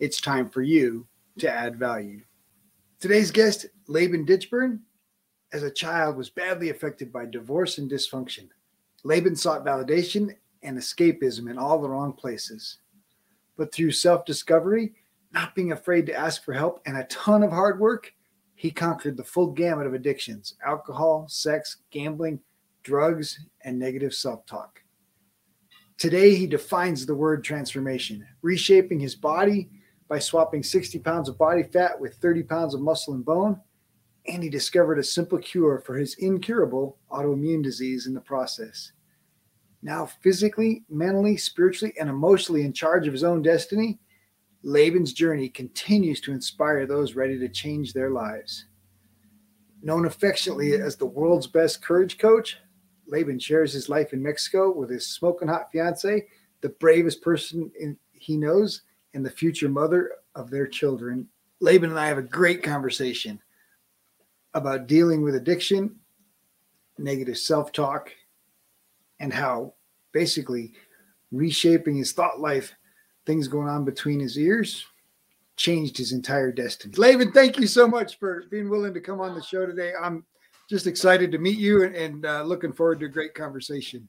it's time for you to add value. Today's guest, Laban Ditchburn, as a child was badly affected by divorce and dysfunction. Laban sought validation and escapism in all the wrong places. But through self discovery, not being afraid to ask for help, and a ton of hard work, he conquered the full gamut of addictions alcohol, sex, gambling, drugs, and negative self talk. Today, he defines the word transformation, reshaping his body by swapping 60 pounds of body fat with 30 pounds of muscle and bone. And he discovered a simple cure for his incurable autoimmune disease in the process. Now, physically, mentally, spiritually, and emotionally in charge of his own destiny, Laban's journey continues to inspire those ready to change their lives. Known affectionately as the world's best courage coach, Laban shares his life in Mexico with his smoking hot fiance, the bravest person in, he knows, and the future mother of their children. Laban and I have a great conversation about dealing with addiction, negative self talk, and how basically reshaping his thought life, things going on between his ears, changed his entire destiny. Laban, thank you so much for being willing to come on the show today. I'm just excited to meet you and, and uh, looking forward to a great conversation.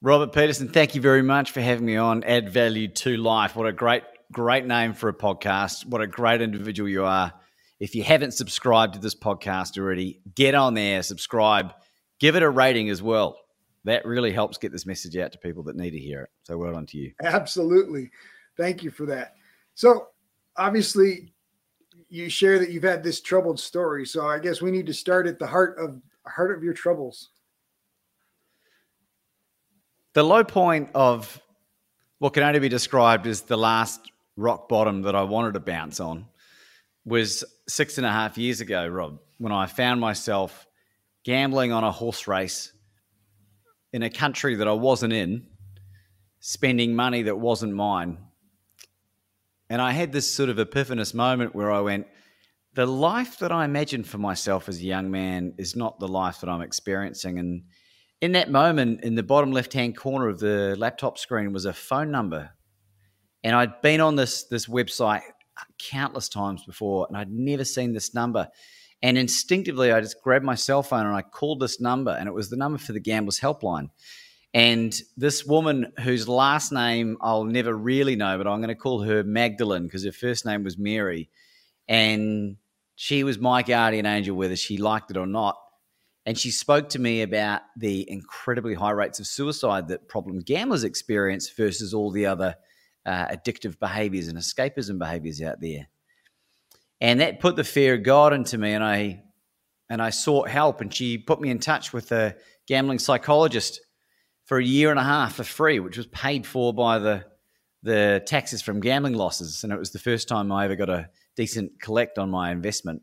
Robert Peterson, thank you very much for having me on. Add value to life. What a great Great name for a podcast. What a great individual you are. If you haven't subscribed to this podcast already, get on there, subscribe, give it a rating as well. That really helps get this message out to people that need to hear it. So well done to you. Absolutely. Thank you for that. So obviously you share that you've had this troubled story. So I guess we need to start at the heart of heart of your troubles. The low point of what can only be described as the last rock bottom that I wanted to bounce on was six and a half years ago, Rob, when I found myself gambling on a horse race in a country that I wasn't in, spending money that wasn't mine. And I had this sort of epiphanous moment where I went, the life that I imagined for myself as a young man is not the life that I'm experiencing. And in that moment, in the bottom left hand corner of the laptop screen was a phone number and I'd been on this this website countless times before, and I'd never seen this number. And instinctively, I just grabbed my cell phone and I called this number, and it was the number for the Gamblers Helpline. And this woman, whose last name I'll never really know, but I'm going to call her Magdalene because her first name was Mary. And she was my guardian angel, whether she liked it or not. And she spoke to me about the incredibly high rates of suicide that problem gamblers experience versus all the other uh, addictive behaviors and escapism behaviors out there. And that put the fear of God into me, and I and I sought help. And she put me in touch with a gambling psychologist for a year and a half for free, which was paid for by the the taxes from gambling losses. And it was the first time I ever got a decent collect on my investment.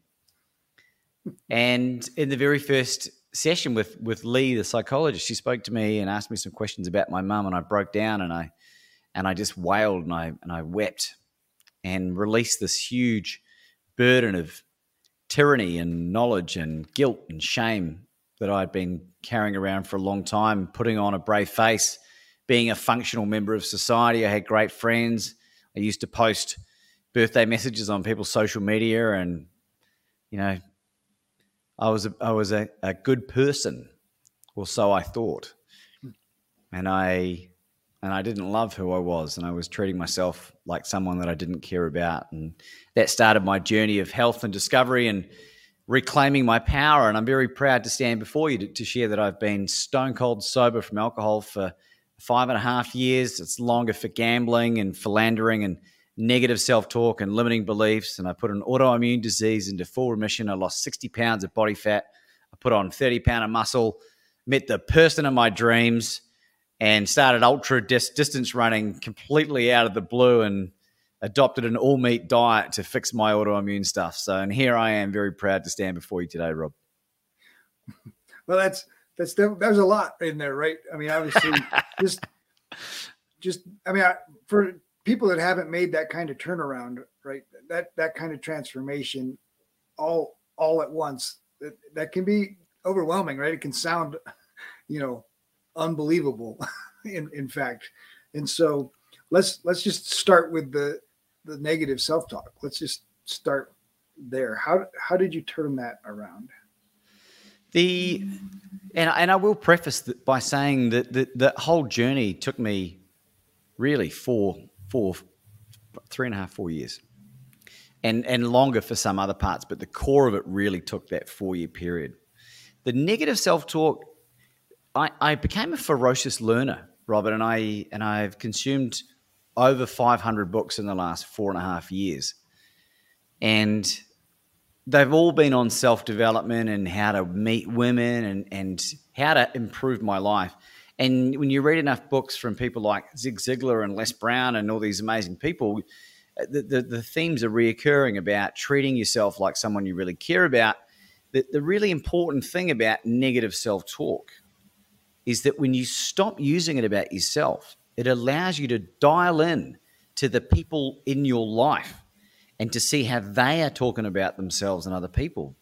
And in the very first session with with Lee, the psychologist, she spoke to me and asked me some questions about my mum, and I broke down and I and I just wailed and I and I wept and released this huge burden of tyranny and knowledge and guilt and shame that I'd been carrying around for a long time, putting on a brave face, being a functional member of society. I had great friends. I used to post birthday messages on people's social media and you know I was a, I was a, a good person or so I thought. And I and I didn't love who I was, and I was treating myself like someone that I didn't care about, and that started my journey of health and discovery and reclaiming my power. And I'm very proud to stand before you to, to share that I've been stone cold sober from alcohol for five and a half years. It's longer for gambling and philandering and negative self talk and limiting beliefs. And I put an autoimmune disease into full remission. I lost 60 pounds of body fat. I put on 30 pound of muscle, met the person of my dreams and started ultra dis- distance running completely out of the blue and adopted an all meat diet to fix my autoimmune stuff. So, and here I am, very proud to stand before you today, Rob. Well, that's that's there's a lot in there, right? I mean, obviously, just just I mean, I, for people that haven't made that kind of turnaround, right? That that kind of transformation, all all at once, that, that can be overwhelming, right? It can sound, you know, unbelievable, in in fact, and so let's let's just start with the the negative self talk. Let's just start there. How how did you turn that around? The and and I will preface by saying that the, the whole journey took me really four four three and a half four years, and and longer for some other parts, but the core of it really took that four year period. The negative self talk, I, I became a ferocious learner, Robert, and I and I've consumed over 500 books in the last four and a half years. And they've all been on self development and how to meet women and, and how to improve my life. And when you read enough books from people like Zig Ziglar and Les Brown and all these amazing people, the, the, the themes are reoccurring about treating yourself like someone you really care about. The, the really important thing about negative self talk is that when you stop using it about yourself, it allows you to dial in to the people in your life and to see how they are talking about themselves and other people.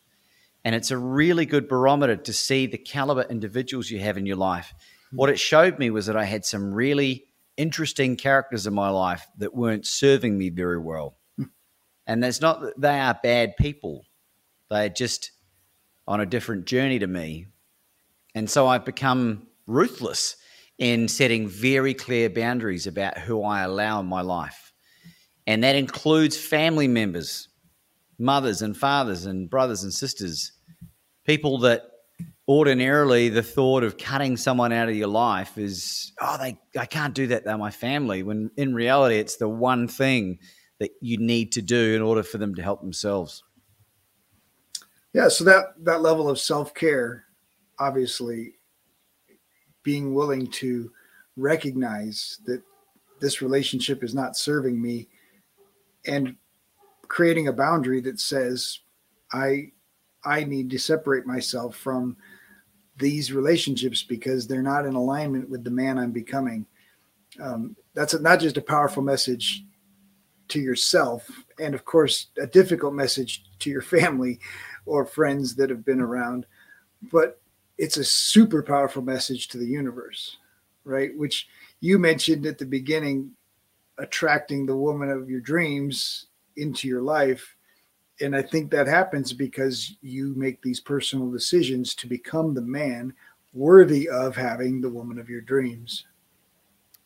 And it's a really good barometer to see the caliber individuals you have in your life. Hmm. What it showed me was that I had some really interesting characters in my life that weren't serving me very well. Hmm. And that's not that they are bad people, they are just on a different journey to me. And so I've become ruthless in setting very clear boundaries about who I allow in my life. And that includes family members, mothers and fathers and brothers and sisters, people that ordinarily the thought of cutting someone out of your life is, oh, they, I can't do that, they're my family. When in reality, it's the one thing that you need to do in order for them to help themselves. Yeah, so that that level of self care, obviously, being willing to recognize that this relationship is not serving me and creating a boundary that says i i need to separate myself from these relationships because they're not in alignment with the man i'm becoming. Um, that's a, not just a powerful message to yourself and of course a difficult message to your family or friends that have been around but it's a super powerful message to the universe, right? Which you mentioned at the beginning, attracting the woman of your dreams into your life. And I think that happens because you make these personal decisions to become the man worthy of having the woman of your dreams.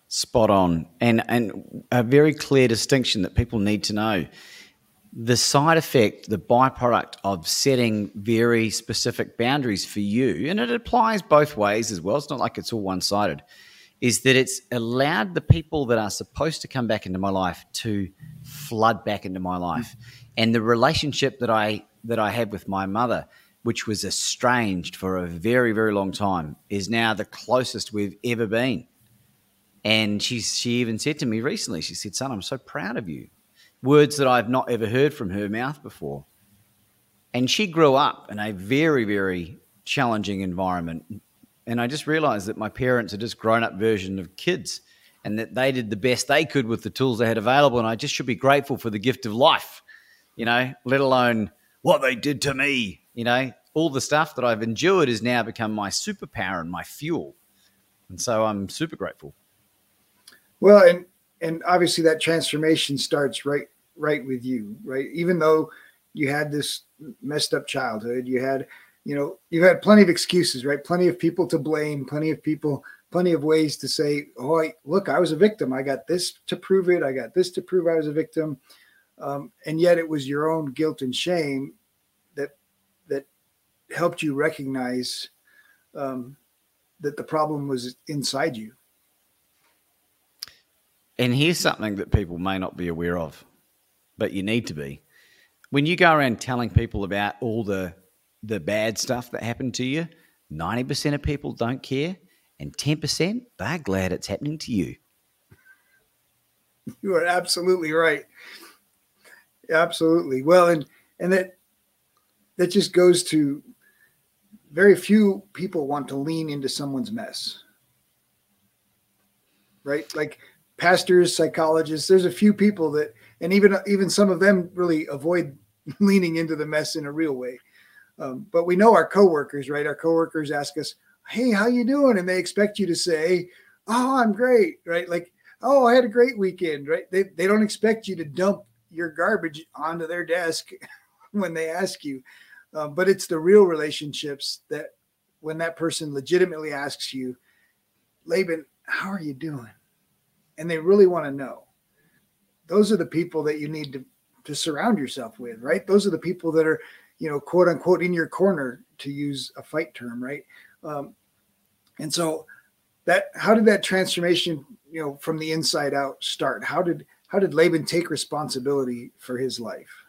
Spot on. And and a very clear distinction that people need to know the side effect, the byproduct of setting very specific boundaries for you, and it applies both ways as well, it's not like it's all one sided, is that it's allowed the people that are supposed to come back into my life to flood back into my life. Mm. And the relationship that I that I had with my mother, which was estranged for a very, very long time, is now the closest we've ever been. And she's she even said to me recently, she said, Son, I'm so proud of you words that I've not ever heard from her mouth before. And she grew up in a very, very challenging environment. And I just realized that my parents are just grown up version of kids and that they did the best they could with the tools they had available. And I just should be grateful for the gift of life, you know, let alone what they did to me. You know, all the stuff that I've endured has now become my superpower and my fuel. And so I'm super grateful. Well, and and obviously that transformation starts right right with you right? Even though you had this messed up childhood you had you know you had plenty of excuses right? Plenty of people to blame plenty of people plenty of ways to say oh I, look i was a victim. I got this to prove it. I got this to prove i was a victim. Um, and yet it was your own guilt and shame that that helped you recognize um, that the problem was inside you and here's something that people may not be aware of, but you need to be. When you go around telling people about all the the bad stuff that happened to you, 90% of people don't care, and 10% they're glad it's happening to you. you are absolutely right. Absolutely. Well, and and that that just goes to very few people want to lean into someone's mess. Right? Like pastors, psychologists, there's a few people that and even even some of them really avoid leaning into the mess in a real way. Um, but we know our coworkers, right? Our coworkers ask us, "Hey, how you doing?" and they expect you to say, "Oh, I'm great," right? Like, "Oh, I had a great weekend," right? They they don't expect you to dump your garbage onto their desk when they ask you. Um, but it's the real relationships that when that person legitimately asks you, Laban, how are you doing? And they really want to know. Those are the people that you need to, to surround yourself with, right? Those are the people that are, you know, quote unquote, in your corner, to use a fight term, right? Um, and so that how did that transformation, you know, from the inside out start? How did how did Laban take responsibility for his life?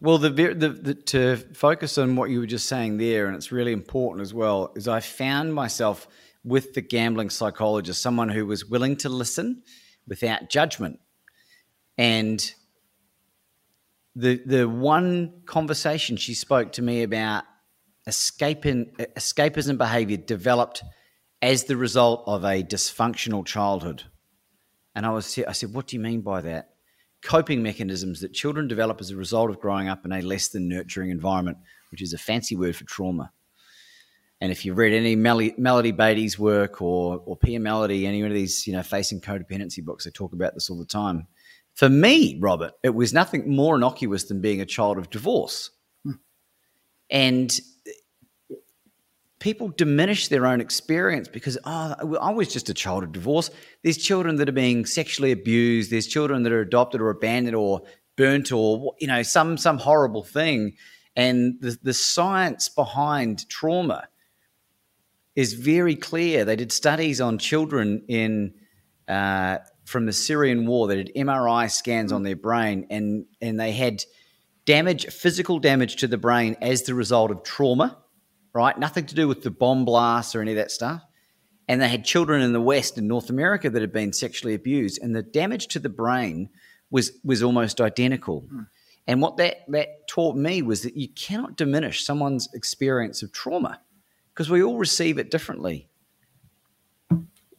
Well, the, the, the, to focus on what you were just saying there, and it's really important as well, is I found myself with the gambling psychologist, someone who was willing to listen without judgment. And the the one conversation she spoke to me about escaping escapism behavior developed as the result of a dysfunctional childhood. And I was I said, "What do you mean by that?" Coping mechanisms that children develop as a result of growing up in a less than nurturing environment, which is a fancy word for trauma. And if you've read any Melody, Melody Beattie's work or or Pia Mellody, any of these, you know, facing codependency books, they talk about this all the time. For me, Robert, it was nothing more innocuous than being a child of divorce. Hmm. And people diminish their own experience because oh i was just a child of divorce. There's children that are being sexually abused. There's children that are adopted or abandoned or burnt or you know some some horrible thing. And the, the science behind trauma is very clear. They did studies on children in uh, from the syrian war. They did mri scans on their brain and and they had damage physical damage to the brain as the result of trauma right? Nothing to do with the bomb blasts or any of that stuff. And they had children in the West and North America that had been sexually abused, and the damage to the brain was was almost identical. Hmm. And what that that taught me was that you cannot diminish someone's experience of trauma because we all receive it differently.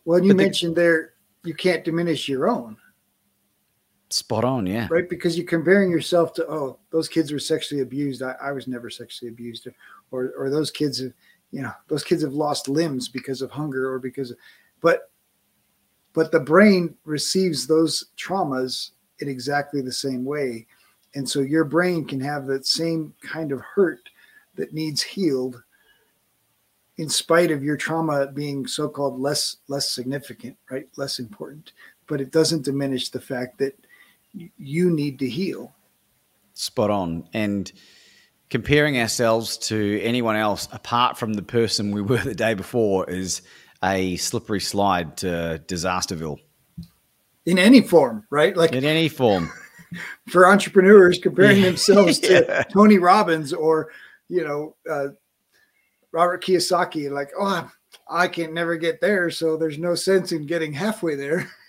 Well, you but mentioned the, there you can't diminish your own. Spot on, yeah. Right, because you're comparing yourself to oh, those kids were sexually abused. I, I was never sexually abused, or or those kids have you know those kids have lost limbs because of hunger or because of but but the brain receives those traumas in exactly the same way. And so your brain can have that same kind of hurt that needs healed in spite of your trauma being so-called less less significant right? Less important. But it doesn't diminish the fact that you need to heal. Spot on. And comparing ourselves to anyone else apart from the person we were the day before is a slippery slide to disasterville. In any form, right? Like in any form. For entrepreneurs comparing themselves yeah. to Tony Robbins or, you know, uh, Robert Kiyosaki, like, oh, I can never get there, so there's no sense in getting halfway there.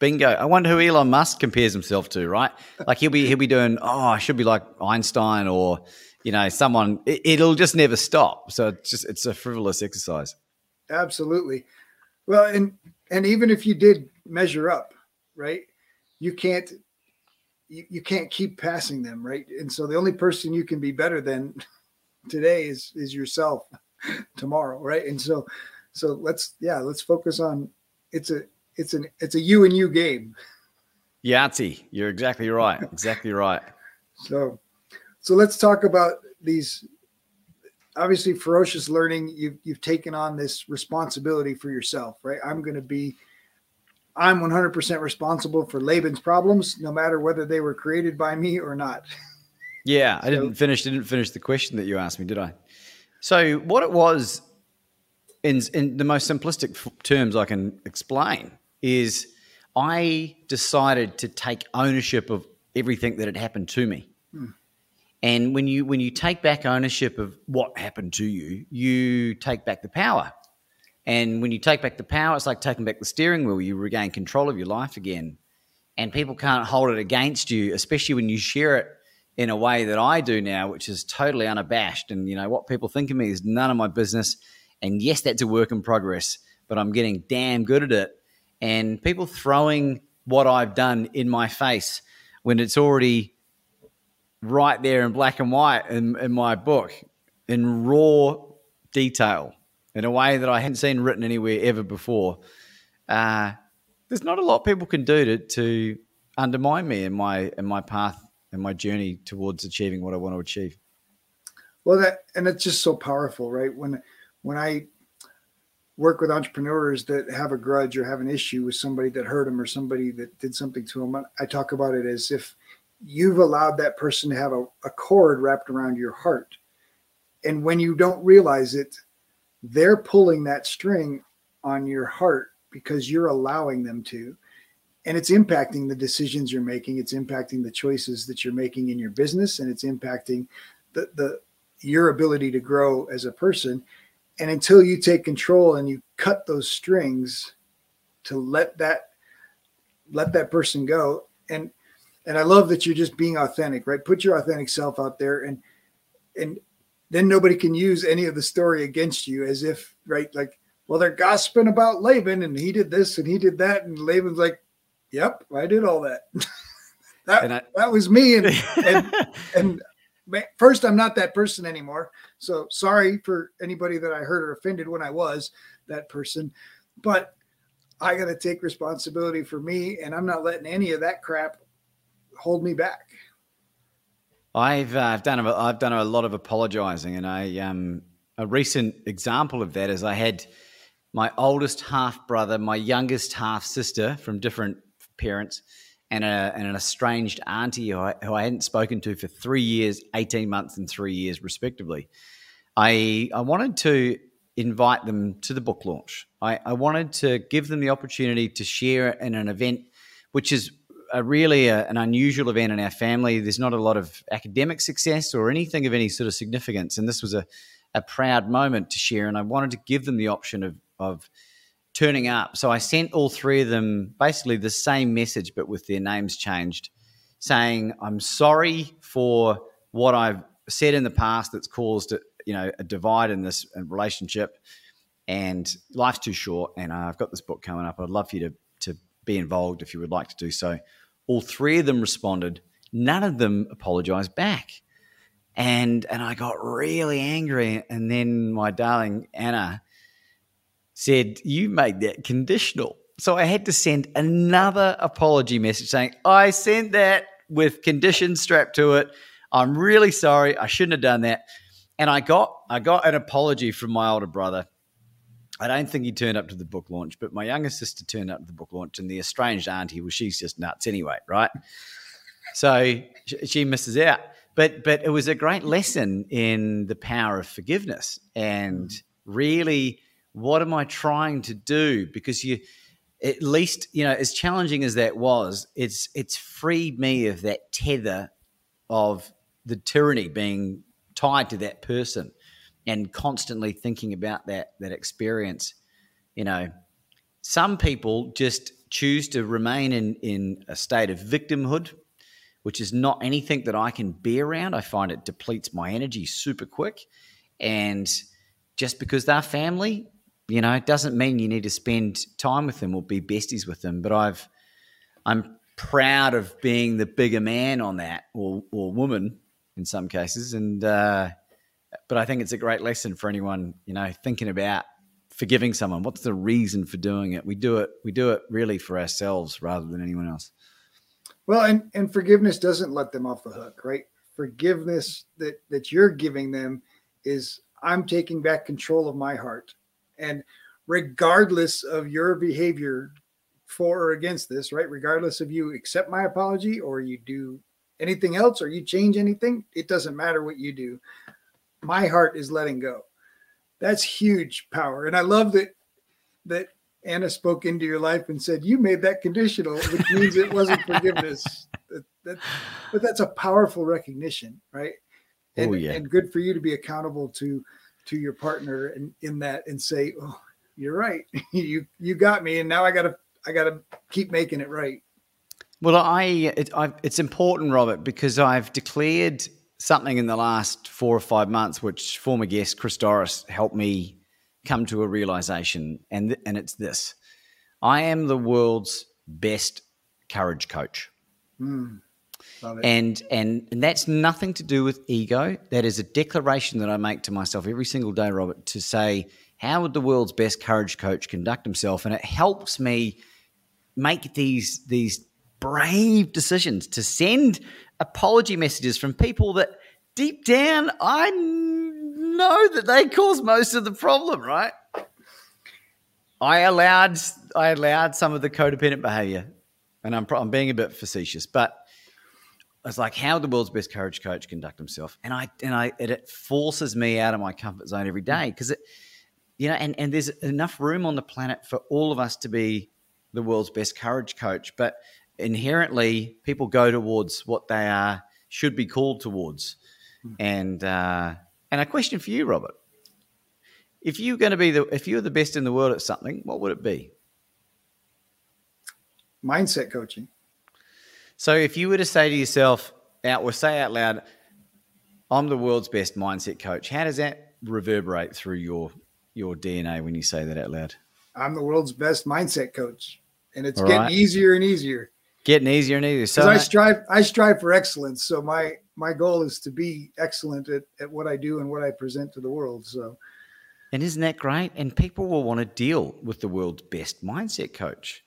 Bingo. I wonder who Elon Musk compares himself to, right? Like he'll be he'll be doing, oh, I should be like Einstein or you know someone. It, will just never stop. So it's just it's a frivolous exercise. Absolutely. Well, and and even if you did measure up, right? You can't you, you can't keep passing them, right? And so the only person you can be better than today is is yourself tomorrow, right? And so so let's yeah, let's focus on it's a it's an it's a you and you game. Yahtzee, you're exactly right. Exactly right. so, so let's talk about these. Obviously, ferocious learning. You've you've taken on this responsibility for yourself, right? I'm going to be. I'm 100% responsible for Laban's problems, no matter whether they were created by me or not. Yeah, I didn't finish. Didn't finish the question that you asked me, did I? So, what it was, in in the most simplistic terms I can explain, is I decided to take ownership of everything that had happened to me. Hmm. And when you when you take back ownership of what happened to you, you take back the power. And when you take back the power, it's like taking back the steering wheel. You regain control of your life again. and people can't hold it against you, especially when you share it in a way that I do now, which is totally unabashed. And you know what people think of me is none of my business. And yes, that's a work in progress, but I'm getting damn good at it. And people throwing what I've done in my face when it's already right there in black and white in, in my book in raw detail in a way that I hadn't seen written anywhere ever before. Uh, there's not a lot people can do to, to undermine me in my in my path and my journey towards achieving what I want to achieve. Well, that and it's just so powerful, right? When when I work with entrepreneurs that have a grudge or have an issue with somebody that hurt them or somebody that did something to them, I talk about it as if you've allowed that person to have a, a cord wrapped around your heart. And when you don't realize it, they're pulling that string on your heart because you're allowing them to. And it's impacting the decisions you're making. It's impacting the choices that you're making in your business, and it's impacting the, the your ability to grow as a person and until you take control and you cut those strings to let that let that person go. And and i love that you're just being authentic right? Put your authentic self out there and and then nobody can use any of the story against you as if right? Like well they're gossiping about laban and he did this and he did that. And laban's like yep i did all that. That, I, that was me and and, and first i'm not that person anymore. So sorry for anybody that i hurt or offended when i was that person. But i got to take responsibility for me and i'm not letting any of that crap hold me back. I've uh, i've done a, i've done a lot of apologizing and i um a recent example of that is i had my oldest half brother my youngest half sister from different parents and, a, and an estranged auntie who I, who I hadn't spoken to for three years, 18 months, and three years, respectively. I, I wanted to invite them to the book launch. I, I wanted to give them the opportunity to share in an event which is a really a, an unusual event in our family. There's not a lot of academic success or anything of any sort of significance. And this was a, a proud moment to share. And I wanted to give them the option of, of turning up. So I sent all three of them basically the same message, but with their names changed, saying, I'm sorry for what I've said in the past that's caused you know a divide in this uh, relationship and life's too short and i've got this book coming up. I'd love for you to, to be involved if you would like to do so. All three of them responded. None of them apologized back. And and i got really angry and then my darling anna said, You made that conditional. So I had to send another apology message saying, I sent that with conditions strapped to it. I'm really sorry. I shouldn't have done that. And I got I got an apology from my older brother. I don't think he turned up to the book launch, but my younger sister turned up to the book launch, and the estranged auntie, well, she's just nuts anyway, right? So she misses out. But but it was a great lesson in the power of forgiveness and really what am I trying to do? Because you, at least, you know, as challenging as that was, it's it's freed me of that tether of the tyranny being tied to that person and constantly thinking about that that experience. You know, some people just choose to remain in in a state of victimhood, which is not anything that I can be around. I find it depletes my energy super quick, and just because they're family you know, it doesn't mean you need to spend time with them or be besties with them. But I've, I'm proud of being the bigger man on that, or or woman in some cases. And uh, but I think it's a great lesson for anyone, you know, thinking about forgiving someone. What's the reason for doing it? We do it. We do it really for ourselves rather than anyone else. Well, and and forgiveness doesn't let them off the hook, right? Forgiveness that that you're giving them is I'm taking back control of my heart. And regardless of your behavior for or against this, right? Regardless of you accept my apology or you do anything else or you change anything, it doesn't matter what you do. My heart is letting go. That's huge power. And I love that that Anna spoke into your life and said, You made that conditional, which means it wasn't forgiveness. That, that, but that's a powerful recognition, right? Oh, and, oh, yeah. and good for you to be accountable to to your partner and in that and say, "Oh, you're right. you you got me, and now I gotta I gotta keep making it right." Well, I, it, I it's important, Robert, because I've declared something in the last four or five months, which former guest Chris Dorris helped me come to a realization, and and it's this: I am the world's best courage coach. Mm, and, and and that's nothing to do with ego. That is a declaration that I make to myself every single day, Robert, to say how would the world's best courage coach conduct himself, and it helps me make these these brave decisions to send apology messages from people that deep down I know that they cause most of the problem, right? I allowed I allowed some of the codependent behavior, and I'm I'm being a bit facetious, but I was like, how the world's best courage coach conduct himself, and I and I it, it forces me out of my comfort zone every day because it, you know, and and there's enough room on the planet for all of us to be the world's best courage coach, but inherently people go towards what they are should be called towards, mm. and uh, and a question for you, Robert if you're going to be the if you're the best in the world at something, what would it be? Mindset coaching. So if you were to say to yourself out or say out loud, I'm the world's best mindset coach, how does that reverberate through your your DNA when you say that out loud? I'm the world's best mindset coach. And it's All getting right. easier and easier. Getting easier and easier. So I strive I strive for excellence. So my my goal is to be excellent at, at what I do and what I present to the world. So and isn't that great? And people will want to deal with the world's best mindset coach.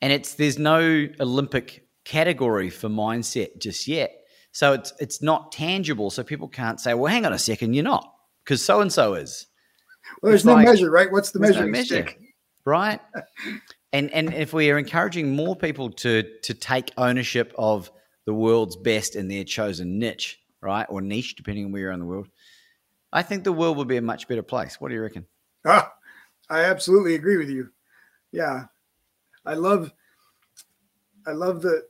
And it's there's no Olympic category for mindset just yet. So it's it's not tangible. So people can't say, well, hang on a second, you're not, because so and so is. Well, there's it's no like, measure, right? What's the measuring no measure? Right. and and if we are encouraging more people to to take ownership of the world's best in their chosen niche, right, or niche, depending on where you're in the world, I think the world will be a much better place. What do you reckon? Ah, I absolutely agree with you. Yeah, I love, I love the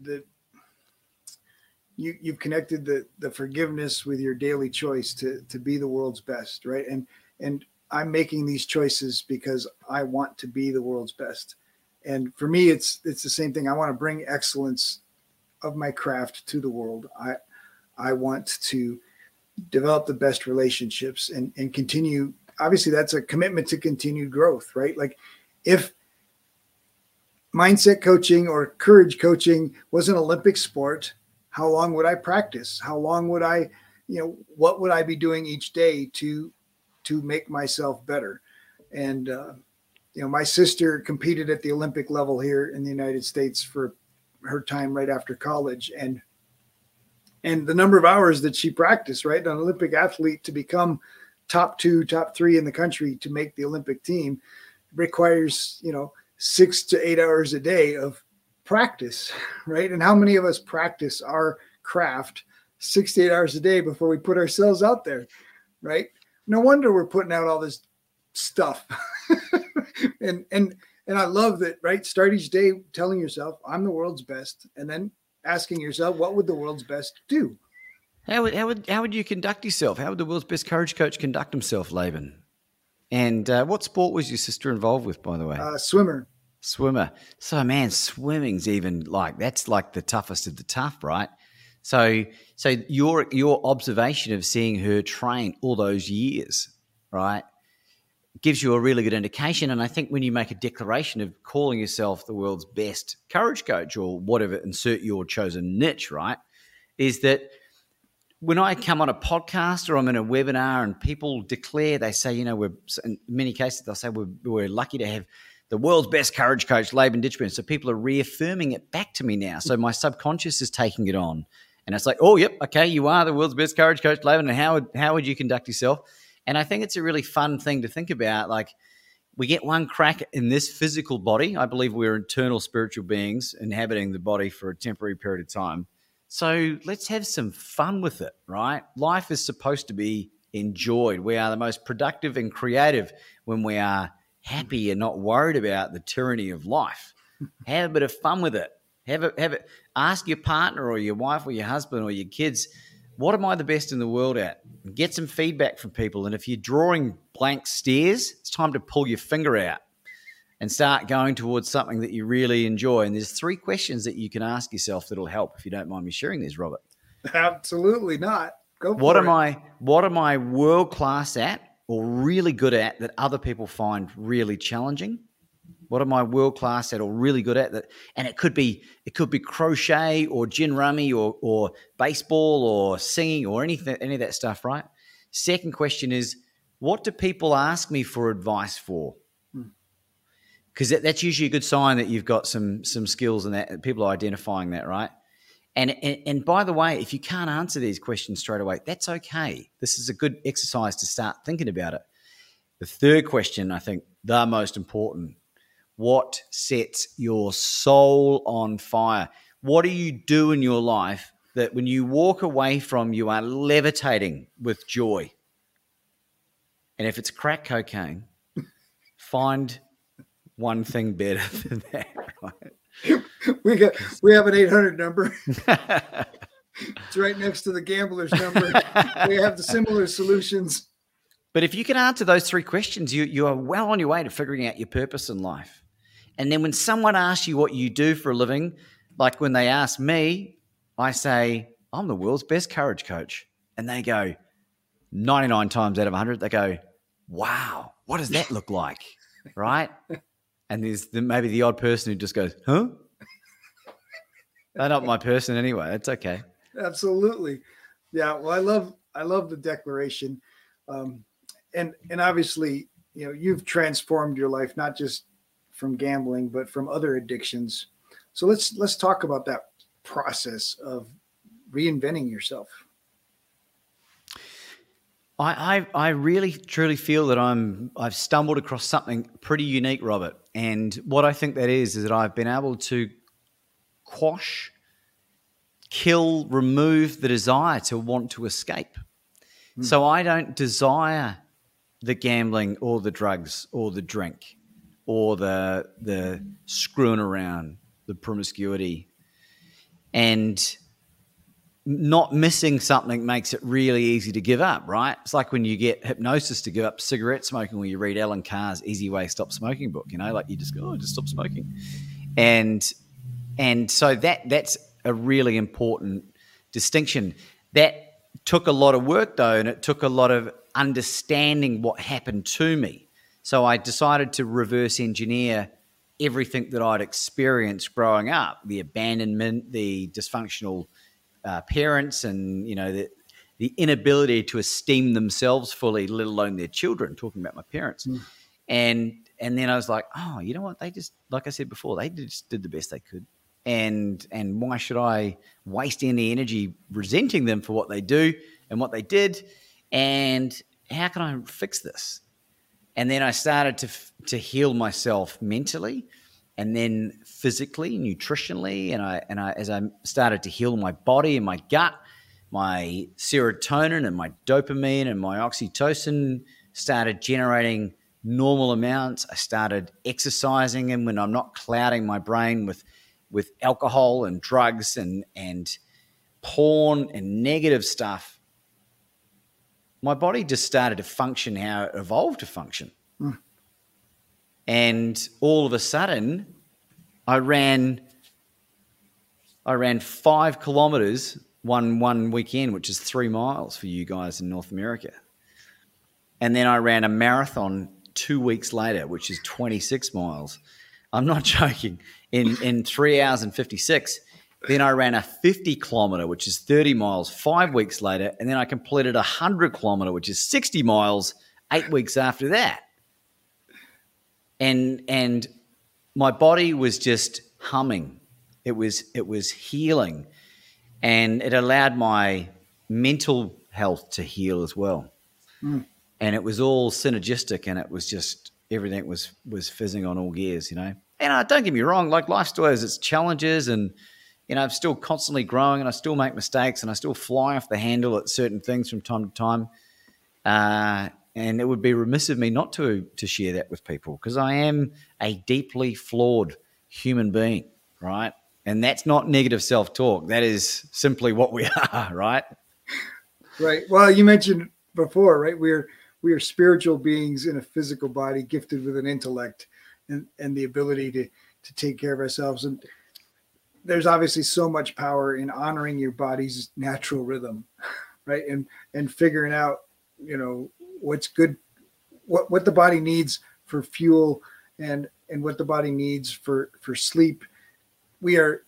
the you you've connected the the forgiveness with your daily choice to to be the world's best, right? And and I'm making these choices because I want to be the world's best. And for me, it's it's the same thing. I want to bring excellence of my craft to the world. I I want to develop the best relationships and and continue obviously that's a commitment to continued growth right like if mindset coaching or courage coaching was an olympic sport how long would i practice how long would i you know what would i be doing each day to to make myself better and uh, you know my sister competed at the olympic level here in the united states for her time right after college and and the number of hours that she practiced, right? An Olympic athlete to become top two, top three in the country to make the Olympic team requires, you know, six to eight hours a day of practice, right? And how many of us practice our craft six to eight hours a day before we put ourselves out there, right? No wonder we're putting out all this stuff. and and and I love that, right? Start each day telling yourself, I'm the world's best. And then asking yourself, what would the world's best do? How would, how would, how would you conduct yourself? How would the world's best courage coach conduct himself, Laban? And uh, what sport was your sister involved with, by the way? Uh, swimmer. Swimmer. So, man, swimming's even like that's like the toughest of the tough, right? So, so your your observation of seeing her train all those years, right, gives you a really good indication. And I think when you make a declaration of calling yourself the world's best courage coach or whatever, insert your chosen niche, right, is that when I come on a podcast or I'm in a webinar and people declare, they say, you know, we're in many cases they'll say we're, we're lucky to have the world's best courage coach, Laban Ditchburn. So people are reaffirming it back to me now. So my subconscious is taking it on. And it's like, oh, yep, okay, you are the world's best courage coach, Laban. And how would, how would you conduct yourself? And I think it's a really fun thing to think about. Like, we get one crack in this physical body. I believe we're internal spiritual beings inhabiting the body for a temporary period of time. So let's have some fun with it, right? Life is supposed to be enjoyed. We are the most productive and creative when we are happy and not worried about the tyranny of life. have a bit of fun with it. Have it. Have it. Ask your partner or your wife or your husband or your kids what am I the best in the world at? Get some feedback from people. And if you're drawing blank stares, it's time to pull your finger out and start going towards something that you really enjoy. And there's three questions that you can ask yourself that'll help if you don't mind me sharing these, Robert. Absolutely not. Go what it. am I what am I world class at or really good at that other people find really challenging? What am I world class at or really good at that? And it could be it could be crochet or gin rummy or or baseball or singing or anything any of that stuff, right? Second question is what do people ask me for advice for? Because that, that's usually a good sign that you've got some some skills and that uh, people are identifying that, right? And, and, and by the way, if you can't answer these questions straight away, that's okay. This is a good exercise to start thinking about it. The third question, I think, the most important what sets your soul on fire? What do you do in your life that when you walk away from, you are levitating with joy? And if it's crack cocaine, find one thing better than that, right? We got we have an 800 number. it's right next to the gambler's number. we have the similar solutions. But if you can answer those three questions, you, you are well on your way to figuring out your purpose in life. And then when someone asks you what you do for a living, like when they ask me, I say, I'm the world's best courage coach. And they go, 99 times out of 100, they go, wow, what does that look like? right? And there's the, maybe the odd person who just goes, huh? They're not my person anyway. It's okay. Absolutely. Yeah. Well, I love, I love the declaration. Um, and, and obviously, you know, you've transformed your life, not just from gambling, but from other addictions. So let's let's talk about that process of reinventing yourself. I, I, I really truly feel that I'm I've stumbled across something pretty unique, Robert. And what I think that is is that I've been able to quash, kill, remove the desire to want to escape. Mm. So I don't desire the gambling or the drugs or the drink or the the screwing around, the promiscuity, and not missing something makes it really easy to give up, right? It's like when you get hypnosis to give up cigarette smoking, or you read Allen Carr's "Easy Way Stop Smoking" book. You know, like you just go, "Oh, just stop smoking," and and so that that's a really important distinction. That took a lot of work though, and it took a lot of understanding what happened to me so I decided to reverse engineer everything that I'd experienced growing up the abandonment, the dysfunctional uh, parents, and, you know, the, the inability to esteem themselves fully, let alone their children, talking about my parents. Mm. And and then I was like, oh, you know what? They just, like I said before, they just did the best they could. And and why should I waste any energy resenting them for what they do and what they did? And how can I fix this? and then I started to to heal myself mentally, and then physically, nutritionally, and I and I as I started to heal my body and my gut, my serotonin and my dopamine and my oxytocin started generating normal amounts. I started exercising, and when I'm not clouding my brain with with alcohol and drugs and and porn and negative stuff, my body just started to function how it evolved to function. Mm. And all of a sudden, I ran I ran five kilometers one one weekend, which is three miles for you guys in North America. And then I ran a marathon two weeks later, which is 26 miles. I'm not joking. In in three hours and 56. Then I ran a 50 kilometer, which is 30 miles, five weeks later. And then I completed a 100 kilometer, which is 60 miles, eight weeks after that. And, and my body was just humming. It was, it was healing. And it allowed my mental health to heal as well. Mm. And it was all synergistic and it was just everything was was fizzing on all gears, you know. And uh, don't get me wrong, like life still has its challenges and you know, I'm still constantly growing and I still make mistakes and I still fly off the handle at certain things from time to time. Uh, and it would be remiss of me not to to share that with people because I am a deeply flawed human being, right? And that's not negative self talk. That is simply what we are, right? Right. Well, you mentioned before, right? We're we are spiritual beings in a physical body, gifted with an intellect, and, and the ability to to take care of ourselves. And there's obviously so much power in honoring your body's natural rhythm, right? And and figuring out, you know, what's good, what what the body needs for fuel, and and what the body needs for for sleep. We are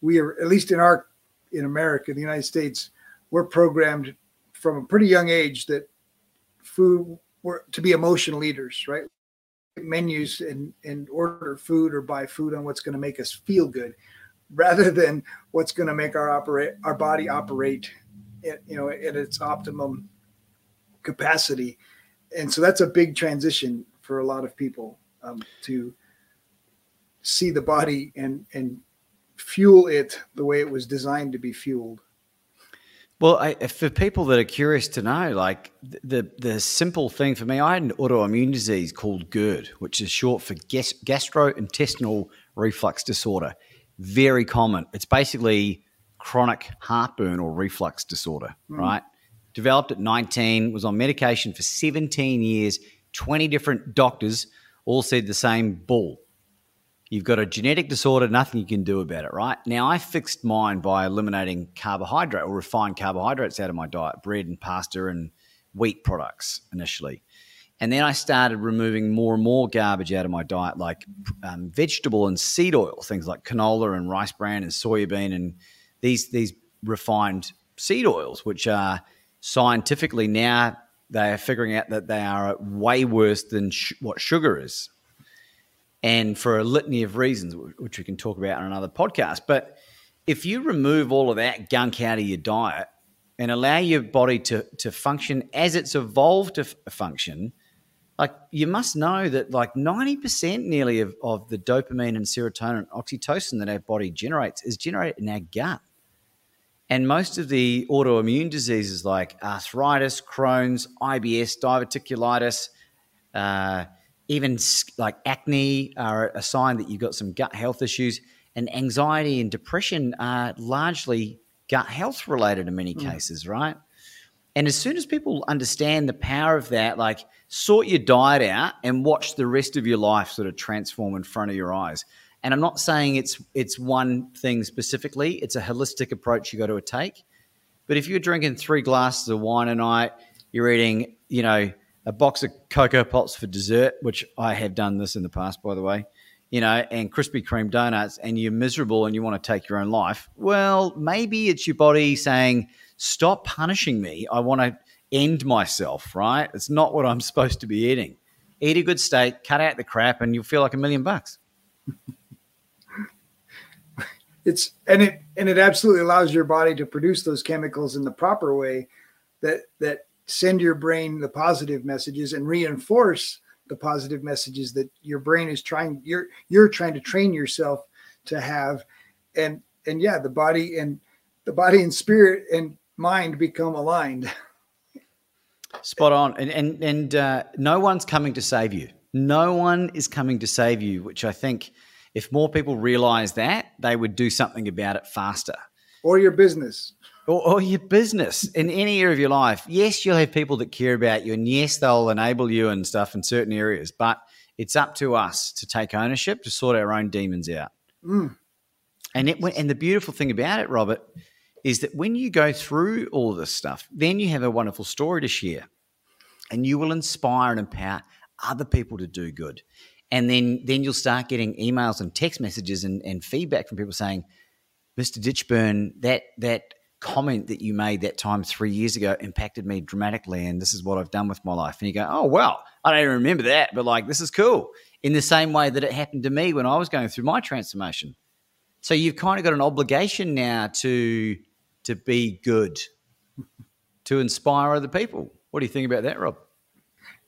we are at least in our in America, the United States, we're programmed from a pretty young age that food were to be emotional eaters, right? Menus and and order food or buy food on what's going to make us feel good rather than what's going to make our operate our body operate at, you know at its optimum capacity and so that's a big transition for a lot of people um, to see the body and and fuel it the way it was designed to be fueled well, I, for people that are curious to know, like the the simple thing for me, I had an autoimmune disease called GERD, which is short for gas, gastrointestinal reflux disorder very common. It's basically chronic heartburn or reflux disorder, mm. right? Developed at 19, was on medication for 17 years, 20 different doctors all said the same bull. You've got a genetic disorder, nothing you can do about it, right? Now, I fixed mine by eliminating carbohydrate or refined carbohydrates out of my diet, bread and pasta and wheat products initially. And then I started removing more and more garbage out of my diet, like um, vegetable and seed oil, things like canola and rice bran and soybean and these these refined seed oils, which are scientifically now they are figuring out that they are way worse than sh- what sugar is, and for a litany of reasons, which we can talk about on another podcast. But if you remove all of that gunk out of your diet and allow your body to to function as it's evolved to f- function like you must know that like 90% nearly of, of the dopamine and serotonin and oxytocin that our body generates is generated in our gut. And most of the autoimmune diseases like arthritis, Crohn's, IBS, diverticulitis, uh, even like acne are a sign that you've got some gut health issues. And anxiety and depression are largely gut health related in many mm. cases, right? And as soon as people understand the power of that, like sort your diet out and watch the rest of your life sort of transform in front of your eyes. And I'm not saying it's it's one thing specifically, it's a holistic approach you got to take. But if you're drinking three glasses of wine a night, you're eating, you know, a box of Coco Pops for dessert, which I have done this in the past, by the way, you know, and Krispy Kreme donuts, and you're miserable and you want to take your own life, well, maybe it's your body saying, stop punishing me. I want to end myself, right? It's not what I'm supposed to be eating. Eat a good steak, cut out the crap, and you'll feel like a million bucks. it's and it and it absolutely allows your body to produce those chemicals in the proper way that that send your brain the positive messages and reinforce the positive messages that your brain is trying you're you're trying to train yourself to have and and yeah the body and the body and spirit and mind become aligned. Spot on. And and and uh, no one's coming to save you. No one is coming to save you, which I think if more people realize that, they would do something about it faster. Or your business. Or, or, your business in any area of your life. Yes, you'll have people that care about you, and yes, they'll enable you and stuff in certain areas, but it's up to us to take ownership to sort our own demons out. Mm. And it, and the beautiful thing about it, Robert, is that when you go through all this stuff, then you have a wonderful story to share and you will inspire and empower other people to do good. And then, then you'll start getting emails and text messages and, and feedback from people saying, Mr. Ditchburn, that, that comment that you made that time three years ago impacted me dramatically. And this is what I've done with my life. And you go, oh, well, I don't even remember that, but like, this is cool. In the same way that it happened to me when I was going through my transformation. So you've kind of got an obligation now to to be good, to inspire other people. What do you think about that, Rob?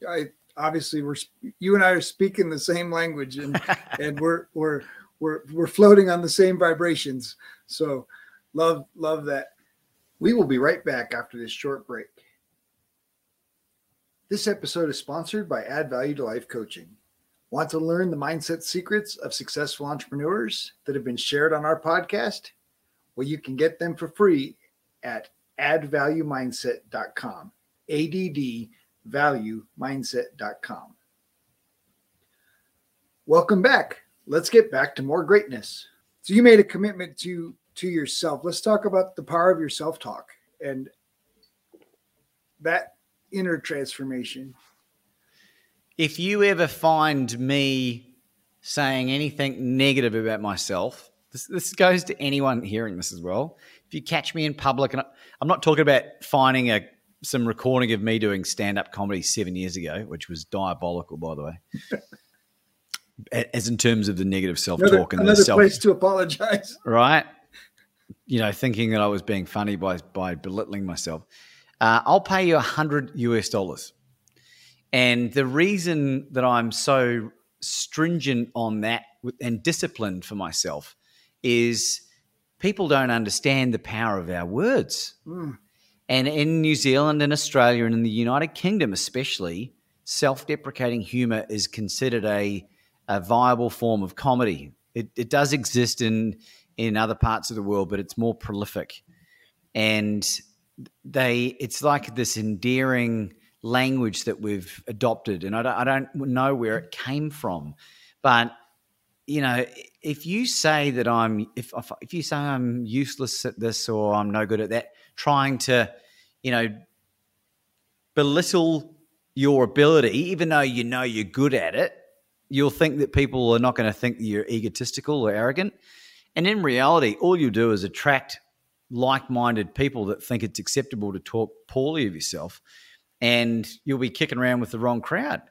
I obviously we're you and I are speaking the same language, and and we're we're we're we're floating on the same vibrations. So love love that. We will be right back after this short break. This episode is sponsored by Add Value to Life Coaching. Want to learn the mindset secrets of successful entrepreneurs that have been shared on our podcast? Well, you can get them for free at addvaluemindset.com. ADD valuemindset.com. Welcome back. Let's get back to more greatness. So you made a commitment to to yourself. Let's talk about the power of your self-talk and that inner transformation. If you ever find me saying anything negative about myself, this, this goes to anyone hearing this as well. If you catch me in public, and I'm not talking about finding a some recording of me doing stand up comedy seven years ago, which was diabolical, by the way. As in terms of the negative self talk and another the self, place to apologize, right? You know, thinking that I was being funny by by belittling myself. Uh, I'll pay you a hundred US dollars, and the reason that I'm so stringent on that and disciplined for myself is people don't understand the power of our words. Mm. And in New Zealand and Australia and in the United Kingdom, especially, self deprecating humor is considered a, a viable form of comedy. It, it does exist in, in other parts of the world, but it's more prolific. And they it's like this endearing language that we've adopted. And I don't, I don't know where it came from. But, you know, if you say that I'm, if, if you say I'm useless at this or I'm no good at that, trying to, you know, belittle your ability, even though you know you're good at it, you'll think that people are not going to think that you're egotistical or arrogant. And in reality, all you do is attract like minded people that think it's acceptable to talk poorly of yourself, and you'll be kicking around with the wrong crowd.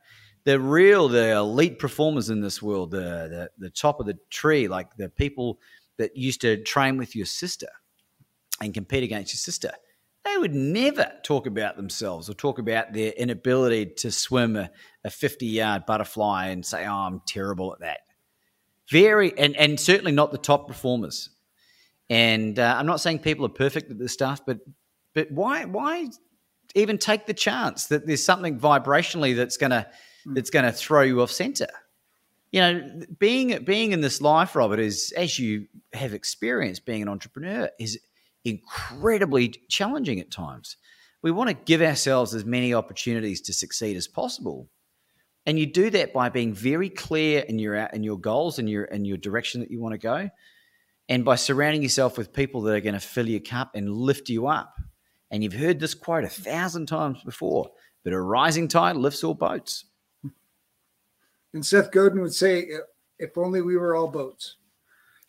The real, the elite performers in this world, the, the, the top of the tree, like the people that used to train with your sister, and compete against your sister, they would never talk about themselves or talk about their inability to swim a, a 50 yard butterfly and say, oh, I'm terrible at that. Very, and, and certainly not the top performers. And uh, I'm not saying people are perfect at this stuff, but but why why even take the chance that there's something vibrationally that's gonna mm. that's gonna throw you off center? You know, being being in this life, Robert, is as you have experienced being an entrepreneur, is incredibly challenging at times. We want to give ourselves as many opportunities to succeed as possible. And you do that by being very clear in your in your goals and your and your direction that you want to go, and by surrounding yourself with people that are going to fill your cup and lift you up. And you've heard this quote a thousand times before, but a rising tide lifts all boats. And Seth Godin would say, "If only we were all boats."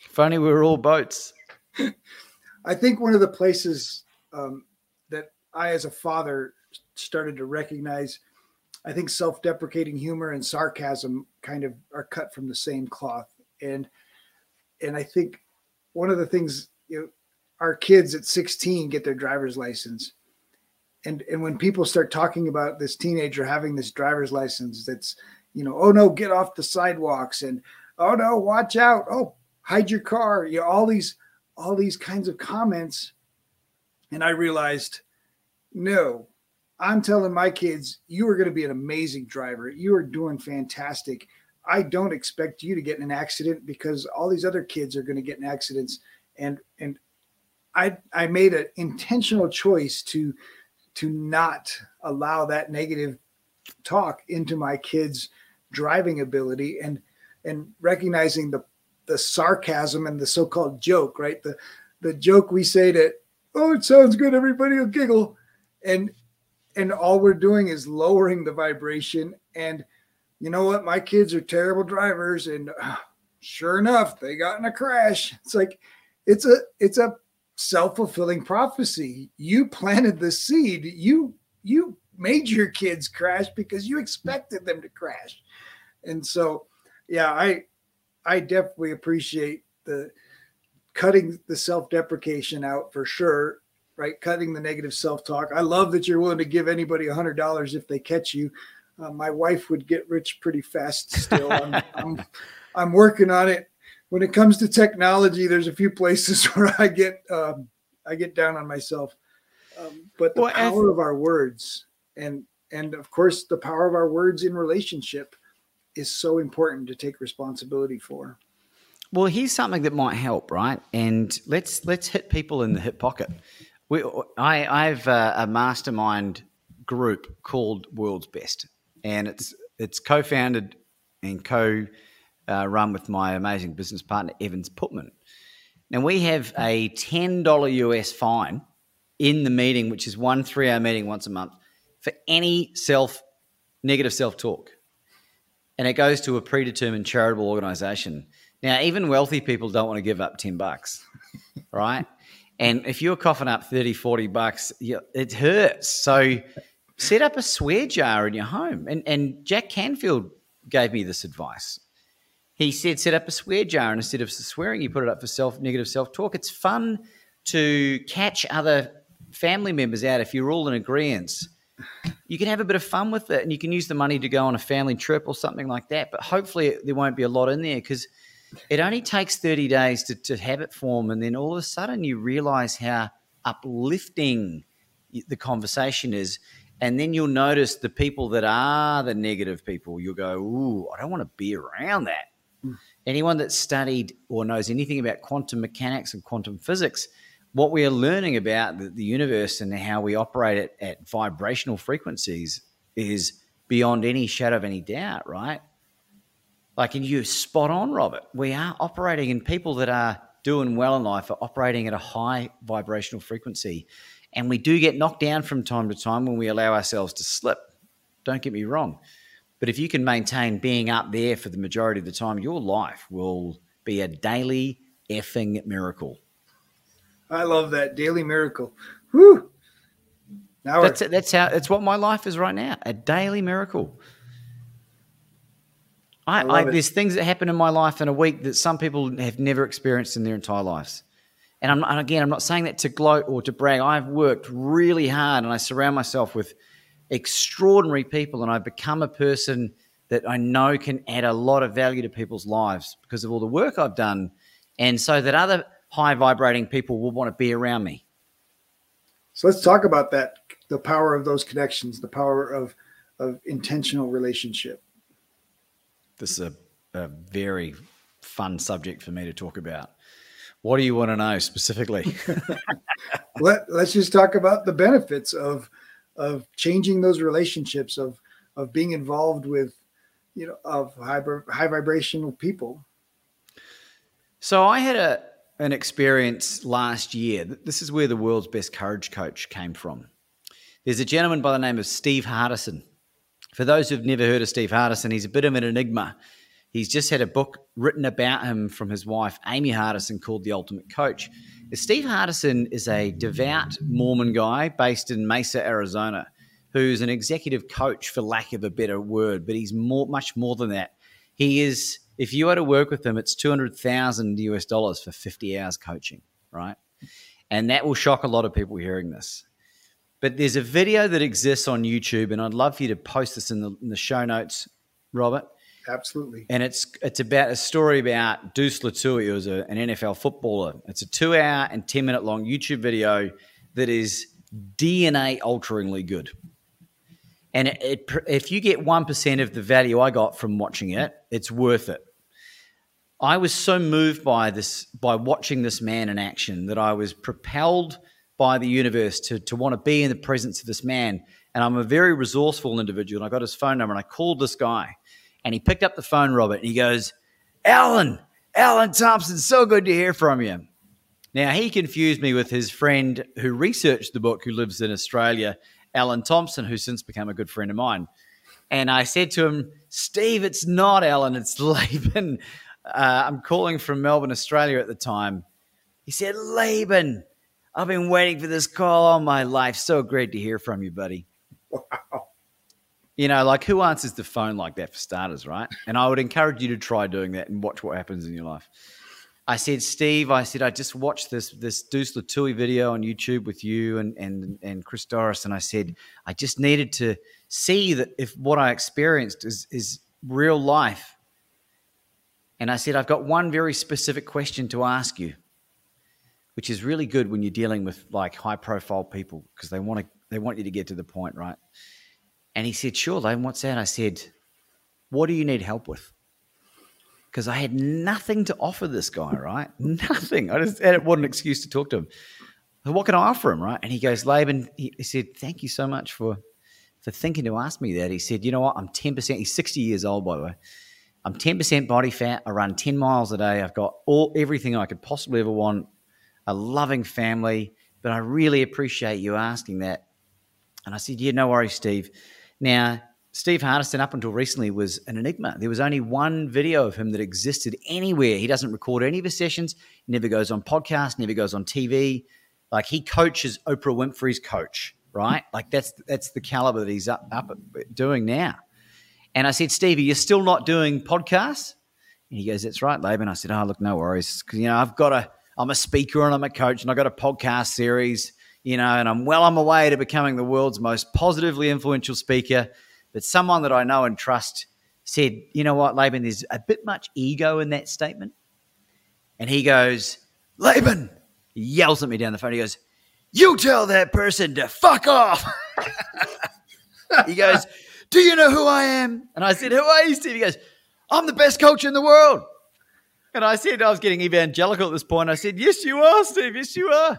If only we were all boats. I think one of the places um, that I, as a father, started to recognize, I think self-deprecating humor and sarcasm kind of are cut from the same cloth, and and I think one of the things you know, our kids at 16 get their driver's license, and and when people start talking about this teenager having this driver's license, that's you know, oh no, get off the sidewalks, and oh no, watch out, oh hide your car, you know, all these all these kinds of comments. And I realized, no, I'm telling my kids, you are going to be an amazing driver. You are doing fantastic. I don't expect you to get in an accident because all these other kids are going to get in accidents. And and I I made an intentional choice to to not allow that negative talk into my kids' driving ability and and recognizing the the sarcasm and the so-called joke, right? The the joke we say that, oh, it sounds good, everybody will giggle. And and all we're doing is lowering the vibration. And you know what? My kids are terrible drivers, and uh, sure enough, they got in a crash. It's like it's a it's a self-fulfilling prophecy. You planted the seed. You you made your kids crash because you expected them to crash. And so, yeah, I I definitely appreciate the cutting the self-deprecation out for sure right? Cutting the negative self-talk. I love that you're willing to give anybody a hundred dollars if they catch you. Uh, my wife would get rich pretty fast still. I'm, I'm, I'm working on it. When it comes to technology there's a few places where i get um, i get down on myself. Um, but the well, power of our words and and of course the power of our words in relationship is so important to take responsibility for. Well, here's something that might help, right? And let's let's hit people in the hip pocket. We, I, I have a, a mastermind group called World's Best, and it's it's co-founded and co uh, run with my amazing business partner, Evans Putman. Now, we have a $10 US fine in the meeting, which is one three hour meeting once a month, for any self negative self talk. And it goes to a predetermined charitable organization. Now, even wealthy people don't want to give up 10 bucks, right? And if you're coughing up 30, 40 bucks, it hurts. So set up a swear jar in your home. And, and Jack Canfield gave me this advice. He said, set up a swear jar, and instead of swearing, you put it up for self negative self talk. It's fun to catch other family members out if you're all in agreement. You can have a bit of fun with it, and you can use the money to go on a family trip or something like that. But hopefully, there won't be a lot in there because it only takes 30 days to, to habit form, and then all of a sudden, you realize how uplifting the conversation is and then you'll notice the people that are the negative people, you'll go, Ooh, I don't want to be around that. Mm. Anyone that studied or knows anything about quantum mechanics and quantum physics, what we are learning about the, universe and how we operate it at vibrational frequencies is beyond any shadow of any doubt, right? Like, and you're spot on, Robert. We are operating, and people that are doing well in life are operating at a high vibrational frequency. And we do get knocked down from time to time when we allow ourselves to slip. Don't get me wrong. But if you can maintain being up there for the majority of the time, your life will be a daily effing miracle. I love that daily miracle. Whew. Now that's that's how that's what my life is right now. A daily miracle. I, I, I there's things that happen in my life in a week that some people have never experienced in their entire lives. And, I'm, and again, I'm not saying that to gloat or to brag. I've worked really hard and I surround myself with extraordinary people, and I've become a person that I know can add a lot of value to people's lives because of all the work I've done. And so that other high vibrating people will want to be around me. So let's talk about that the power of those connections, the power of, of intentional relationship. This is a, a very fun subject for me to talk about. What do you want to know specifically? Let, let's just talk about the benefits of of changing those relationships of of being involved with you know of high high vibrational people. So I had a an experience last year. This is where the world's best courage coach came from. There's a gentleman by the name of Steve Hardison. For those who've never heard of Steve Hardison, he's a bit of an enigma. He's just had a book written about him from his wife, Amy Hardison, called The Ultimate Coach. Steve Hardison is a devout Mormon guy based in Mesa, Arizona, who's an executive coach, for lack of a better word, but he's more, much more than that. He is, if you were to work with them, it's 200,000 US dollars for 50 hours coaching, right? And that will shock a lot of people hearing this. But there's a video that exists on YouTube, and I'd love for you to post this in the, in the show notes, Robert. Absolutely. And it's it's about a story about Deuce Lutui, who was a, an NFL footballer. It's a two hour and 10 minute long YouTube video that is DNA alteringly good. And it, it, if you get 1% of the value I got from watching it, it's worth it. I was so moved by this, by watching this man in action, that I was propelled by the universe to, to want to be in the presence of this man. And I'm a very resourceful individual. And I got his phone number and I called this guy and he picked up the phone, Robert, and he goes, Alan, Alan Thompson, so good to hear from you. Now, he confused me with his friend who researched the book, who lives in Australia, Alan Thompson, who's since become a good friend of mine. And I said to him, Steve, it's not Alan, it's Laban. Uh, I'm calling from Melbourne, Australia at the time. He said, Laban, I've been waiting for this call all my life. So great to hear from you, buddy. Wow. You know, like who answers the phone like that for starters, right? And I would encourage you to try doing that and watch what happens in your life. I said, Steve, I said, I just watched this this Deuce Lutui video on YouTube with you and and and Chris Dorris, and I said, I just needed to see that if what I experienced is is real life. And I said, I've got one very specific question to ask you, which is really good when you're dealing with like high profile people because they want to they want you to get to the point, right? And he said, Sure, Lane, what's that? I said, What do you need help with? Because I had nothing to offer this guy, right? nothing. I just had it what an excuse to talk to him. What can I offer him, right? And he goes, Laban, he, he said, Thank you so much for for thinking to ask me that. He said, You know what? I'm 10%. He's 60 years old, by the way. I'm 10% body fat. I run 10 miles a day. I've got all everything I could possibly ever want, a loving family. But I really appreciate you asking that. And I said, Yeah, no worries, Steve. Now, Steve Hardison, up until recently, was an enigma. There was only one video of him that existed anywhere. He doesn't record any of his sessions, he never goes on podcasts, never goes on TV. Like he coaches Oprah Winfrey's coach, right? Hmm. Like that's that's the caliber that he's up, up doing now. And I said, Stevie, you're still not doing podcasts? And he goes, That's right, Laban. I said, Oh, look, no worries. Because, you know, I've got a, I'm a speaker and I'm a coach and I've got a podcast series, you know, and I'm well on my way to becoming the world's most positively influential speaker. But someone that I know and trust said, You know what, Laban, there's a bit much ego in that statement. And he goes, Laban, he yells at me down the phone. He goes, You tell that person to fuck off. he goes, do you know who I am? And I said, Who are you, Steve? He goes, I'm the best coach in the world. And I said, I was getting evangelical at this point. I said, Yes, you are, Steve. Yes, you are.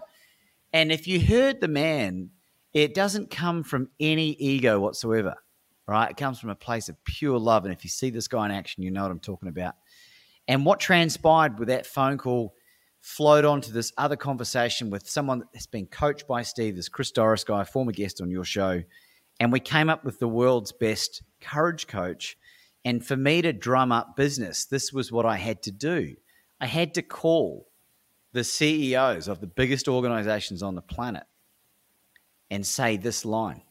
And if you heard the man, it doesn't come from any ego whatsoever, right? It comes from a place of pure love. And if you see this guy in action, you know what I'm talking about. And what transpired with that phone call flowed on to this other conversation with someone that's been coached by Steve, this Chris Dorris guy, former guest on your show. And we came up with the world's best courage coach. And for me to drum up business, this was what I had to do. I had to call the CEOs of the biggest organizations on the planet and say this line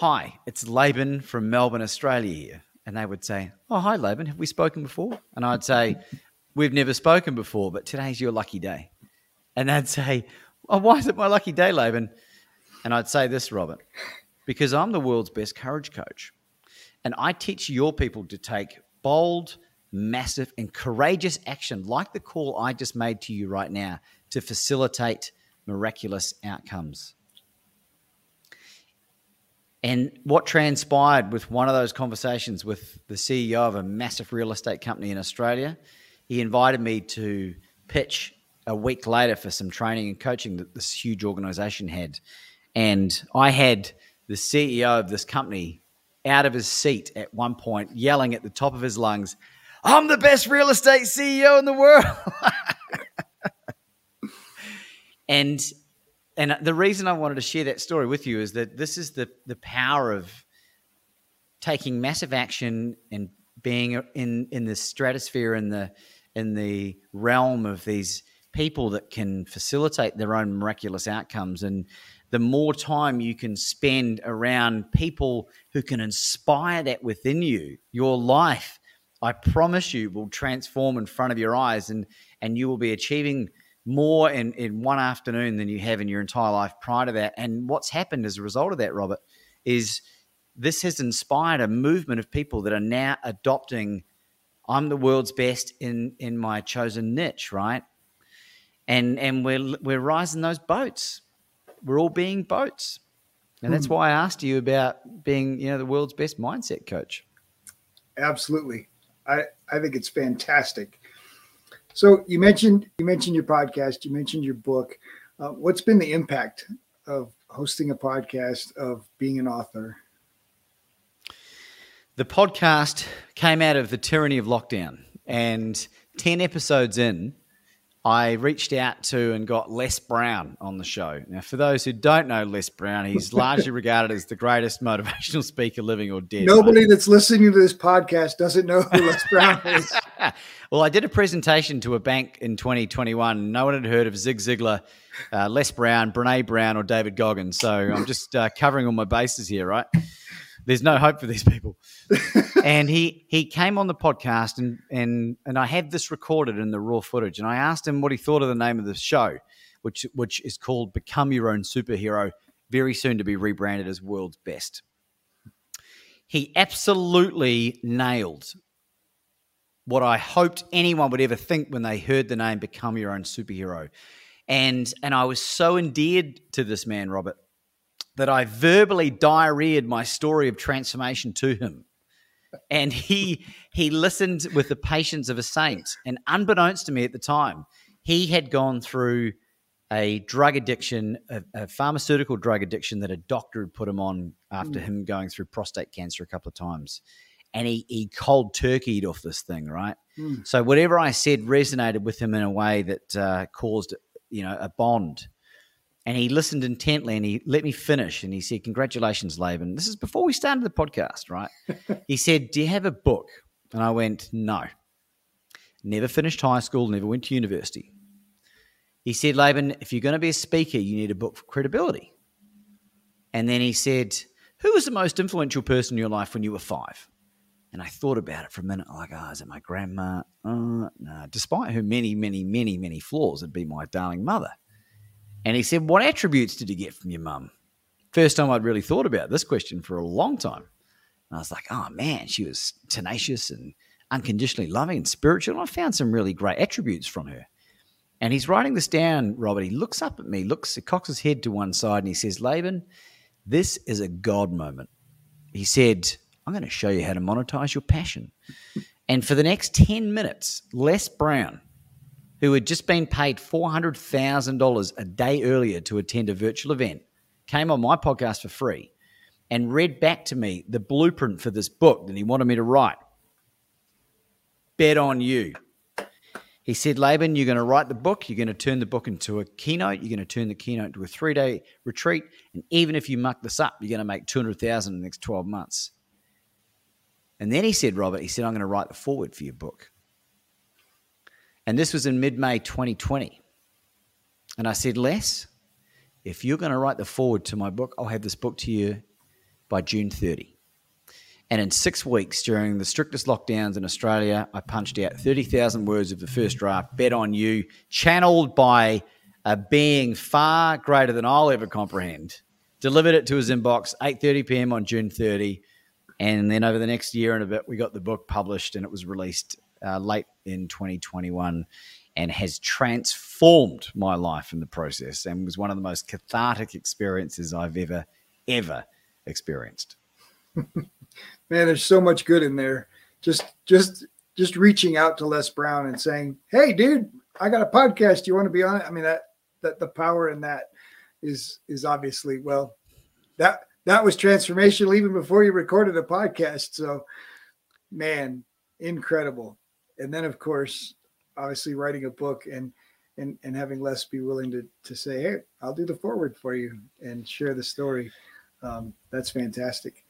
Hi, it's Laban from Melbourne, Australia here. And they would say, Oh, hi, Laban. Have we spoken before? And I'd say, We've never spoken before, but today's your lucky day. And they'd say, Oh, why is it my lucky day, Laban? And I'd say this, Robert, because I'm the world's best courage coach. And I teach your people to take bold, massive, and courageous action, like the call I just made to you right now, to facilitate miraculous outcomes. And what transpired with one of those conversations with the CEO of a massive real estate company in Australia, he invited me to pitch a week later for some training and coaching that this huge organization had. And I had the CEO of this company out of his seat at one point, yelling at the top of his lungs, I'm the best real estate CEO in the world. and and the reason I wanted to share that story with you is that this is the the power of taking massive action and being in in the stratosphere in the in the realm of these people that can facilitate their own miraculous outcomes. And the more time you can spend around people who can inspire that within you, your life, I promise you, will transform in front of your eyes and, and you will be achieving more in, in one afternoon than you have in your entire life prior to that. And what's happened as a result of that, Robert, is this has inspired a movement of people that are now adopting I'm the world's best in in my chosen niche, right? And and we're we're rising those boats we're all being boats. And that's hmm. why I asked you about being, you know, the world's best mindset coach. Absolutely. I, I think it's fantastic. So you mentioned you mentioned your podcast, you mentioned your book. Uh, what's been the impact of hosting a podcast, of being an author? The podcast came out of the tyranny of lockdown, and ten episodes in, I reached out to and got Les Brown on the show. Now, for those who don't know Les Brown, he's largely regarded as the greatest motivational speaker living or dead. Nobody right? that's listening to this podcast doesn't know who Les Brown is. well, I did a presentation to a bank in 2021. No one had heard of Zig Ziglar, uh, Les Brown, Brene Brown, or David Goggins. So I'm just uh, covering all my bases here, right? There's no hope for these people. and he he came on the podcast and and and I have this recorded in the raw footage. And I asked him what he thought of the name of the show, which which is called Become Your Own Superhero, very soon to be rebranded as World's Best. He absolutely nailed what I hoped anyone would ever think when they heard the name Become Your Own Superhero. And and I was so endeared to this man, Robert, that I verbally diarrheaed my story of transformation to him. And he he listened with the patience of a saint. And unbeknownst to me at the time, he had gone through a drug addiction, a, a pharmaceutical drug addiction that a doctor had put him on after mm. him going through prostate cancer a couple of times. and he, he cold turkeyed off this thing, right? Mm. So whatever I said resonated with him in a way that uh, caused, you know, a bond. And he listened intently and he let me finish. And he said, Congratulations, Laban. This is before we started the podcast, right? he said, Do you have a book? And I went, No. Never finished high school, never went to university. He said, Laban, if you're going to be a speaker, you need a book for credibility. And then he said, Who was the most influential person in your life when you were five? And I thought about it for a minute, like, oh, is it my grandma? Uh, no. Despite her many, many, many, many flaws, it'd be my darling mother. And he said, What attributes did you get from your mum? First time I'd really thought about this question for a long time. And I was like, Oh man, she was tenacious and unconditionally loving and spiritual. And I found some really great attributes from her. And he's writing this down, Robert. He looks up at me, looks, he cocks his head to one side, and he says, Laban, this is a God moment. He said, I'm going to show you how to monetize your passion. And for the next 10 minutes, Les Brown who had just been paid $400,000 a day earlier to attend a virtual event, came on my podcast for free and read back to me the blueprint for this book that he wanted me to write. Bet on you. He said, Laban, you're going to write the book. You're going to turn the book into a keynote. You're going to turn the keynote into a three day retreat. And even if you muck this up, you're going to make 200000 in the next 12 months. And then he said, Robert, he said, I'm going to write the forward for your book. And this was in mid May 2020. And I said, Les, if you're going to write the forward to my book, I'll have this book to you by June 30. And in six weeks, during the strictest lockdowns in Australia, I punched out 30,000 words of the first draft, Bet on You, channeled by a being far greater than I'll ever comprehend. Delivered it to his inbox, 8.30 p.m. on June 30. And then over the next year and a bit, we got the book published and it was released uh, late in 2021 and has transformed my life in the process and was one of the most cathartic experiences I've ever, ever experienced. Man, there's so much good in there. Just, just, just reaching out to Les Brown and saying, "Hey, dude, I got a podcast. Do you want to be on it?" I mean, that that the power in that is is obviously well, that that was transformational even before you recorded a podcast. So, man, incredible and then of course, obviously writing a book and and and having Les be willing to to say, "Hey, I'll do the forward for you and share the story." Um, that's fantastic.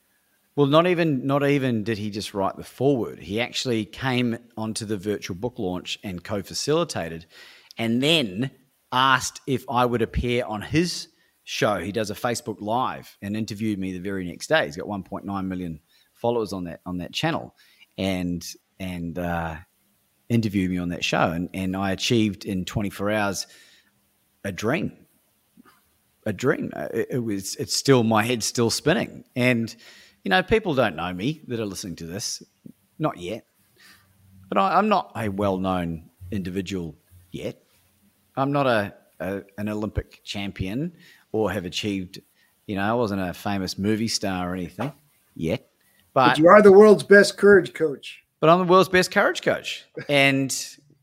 Well, not even not even did he just write the forward. He actually came onto the virtual book launch and co-facilitated, and then asked if I would appear on his show. He does a Facebook Live and interviewed me the very next day. He's got 1.9 million followers on that on that channel, and and uh, interview me on that show, and, and I achieved in 24 hours a dream. A dream. Uh, it, it, was. It's still my head still spinning, and you know people don't know me that are listening to this, not yet. But I, am not a well-known individual yet. I'm not a, a an Olympic champion or have achieved. You know, I wasn't a famous movie star or anything yet. But, but you are the world's best courage coach but I'm the world's best courage coach. And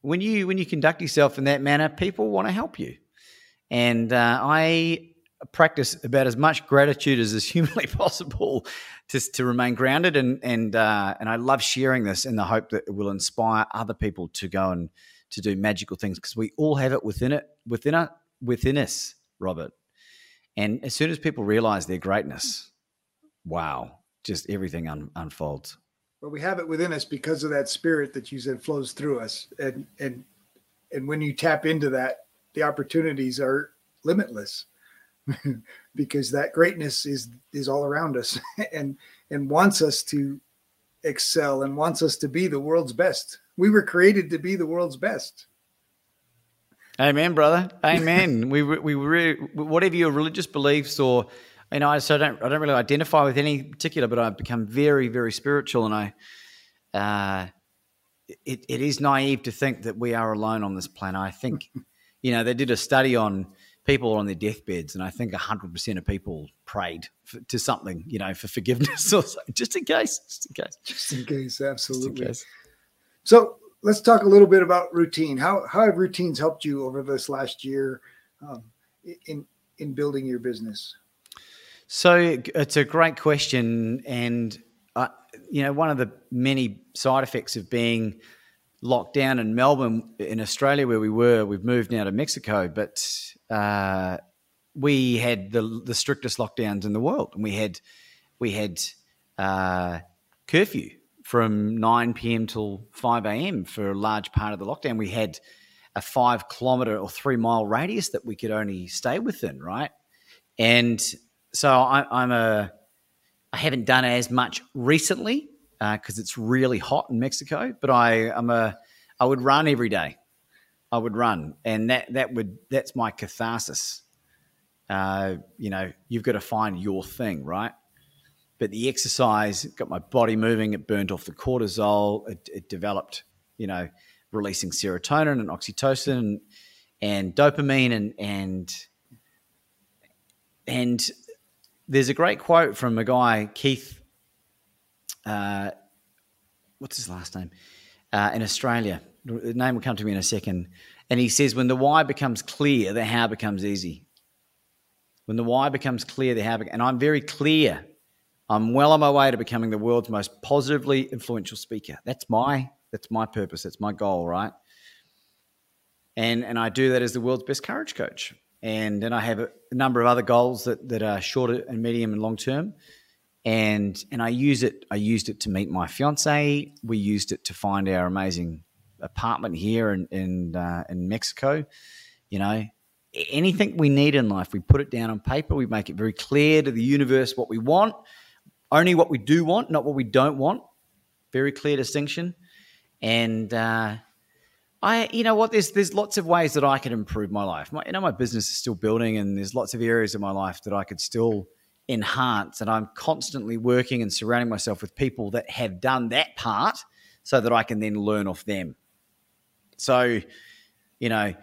when you when you conduct yourself in that manner, people want to help you. And uh, I practice about as much gratitude as is humanly possible to, to remain grounded and and uh, and I love sharing this in the hope that it will inspire other people to go and to do magical things because we all have it within it within it within us, Robert. And as soon as people realize their greatness, wow, just everything un- unfolds but we have it within us because of that spirit that you said flows through us. And and and when you tap into that the opportunities are limitless because that greatness is is all around us and and wants us to excel and wants us to be the world's best. We were created to be the world's best. Amen brother. Amen. We we really whatever your religious beliefs or you know, I so I don't I don't really identify with any particular, but I've become very very spiritual, and I, uh, it it is naive to think that we are alone on this planet. I think, you know, they did a study on people on their deathbeds, and I think hundred percent of people prayed for, to something, you know, for forgiveness or something, just in case, just in case, just in case, absolutely. In case. So let's talk a little bit about routine. How how have routines helped you over this last year um, in in building your business? So it's a great question, and I, you know, one of the many side effects of being locked down in Melbourne, in Australia, where we were, we've moved now to Mexico, but uh, we had the the strictest lockdowns in the world, and we had we had uh, curfew from 9 p.m. till 5 a.m. for a large part of the lockdown. We had a five kilometer or three mile radius that we could only stay within, right? And so I, am a, I haven't done as much recently because uh, it's really hot in Mexico, but I, I'm a, I would run every day. I would run, and that that would that's my catharsis. Uh, you know, you've got to find your thing, right? But the exercise got my body moving. It burnt off the cortisol. It, it developed, you know, releasing serotonin and oxytocin and, and dopamine and and and there's a great quote from a guy Keith. Uh, what's his last name? Uh, in Australia, the name will come to me in a second. And he says, when the why becomes clear, the how becomes easy. When the why becomes clear, the how, and I'm very clear I'm well on my way to becoming the world's most positively influential speaker. That's my that's my purpose. That's my goal, right? And and I do that as the world's best courage coach. And then I have a, number of other goals that that are shorter and medium and long term. And and I use it. I used it to meet my fiance. We used it to find our amazing apartment here in in, uh, in Mexico. You know, anything we need in life, we put it down on paper. We make it very clear to the universe what we want only what we do want, not what we don't want. Very clear distinction. And uh, I, you know what, there's there's lots of ways that I could improve my life. My, you know, my business is still building, and there's lots of areas of my life that I could still enhance. And I'm constantly working and surrounding myself with people that have done that part, so that I can then learn off them. So, you know,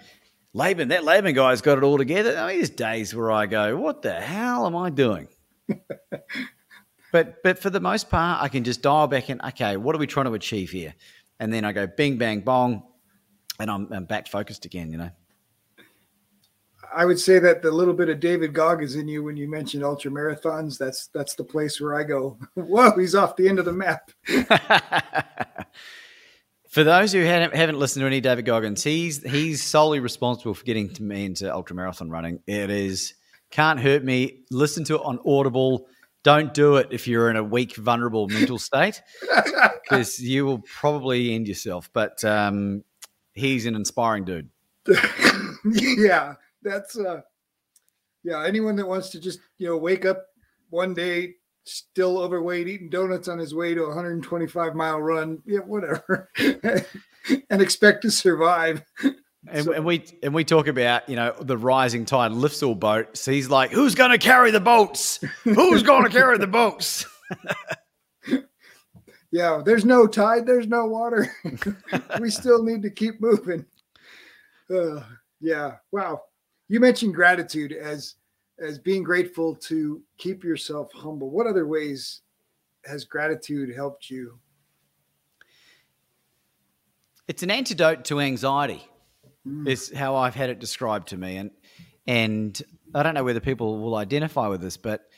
Laban, that Laban guy's got it all together. I mean, there's days where I go, "What the hell am I doing?" But but for the most part, I can just dial back in. Okay, what are we trying to achieve here? And then I go bing bang bong, and I'm, I'm back focused again. You know. I would say that the little bit of David Goggins in you when you mentioned ultra marathons, that's that's the place where I go, whoa, he's off the end of the map. for those who haven't, haven't listened to any David Goggins, he's he's solely responsible for getting to me into ultra marathon running. It is can't hurt me. Listen to it on Audible don't do it if you're in a weak, vulnerable mental state, because you will probably end yourself. But um, he's an inspiring dude. yeah, that's uh, yeah. Anyone that wants to just you know wake up one day still overweight, eating donuts on his way to a 125 mile run, yeah, whatever, and expect to survive. And, so, and, we and we talk about you know the rising tide lifts all boats. So he's like, who's going to carry the boats? who's going to carry the boats? Yeah, there's no tide, there's no water. we still need to keep moving. Uh, yeah, wow. You mentioned gratitude as as being grateful to keep yourself humble. What other ways has gratitude helped you? It's an antidote to anxiety mm. is how I've had it described to me, and and I don't know whether people will identify with this, but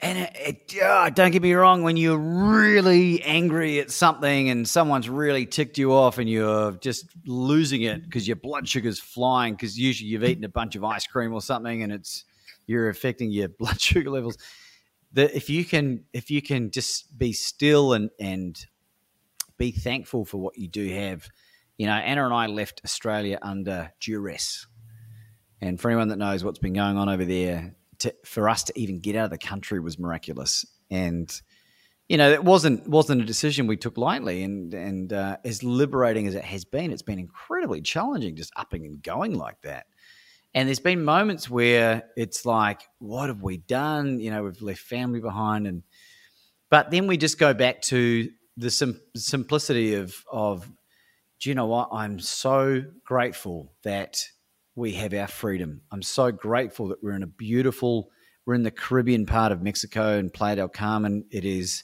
and it, it oh, don't get me wrong, when you're really angry at something and someone's really ticked you off and you're just losing it because your blood sugar's flying because usually you've eaten a bunch of ice cream or something and it's you're affecting your blood sugar levels. That if you can if you can just be still and and be thankful for what you do have you know, Anna and I left Australia under duress. And for anyone that knows what's been going on over there, to, for us to even get out of the country was miraculous. And you know, it wasn't wasn't a decision we took lightly. And and uh, as liberating as it has been, it's been incredibly challenging just upping and going like that. And there's been moments where it's like, what have we done? You know, we've left family behind, and but then we just go back to the sim- simplicity of of do you know what? I'm so grateful that we have our freedom. I'm so grateful that we're in a beautiful, we're in the Caribbean part of Mexico and Playa del Carmen. It is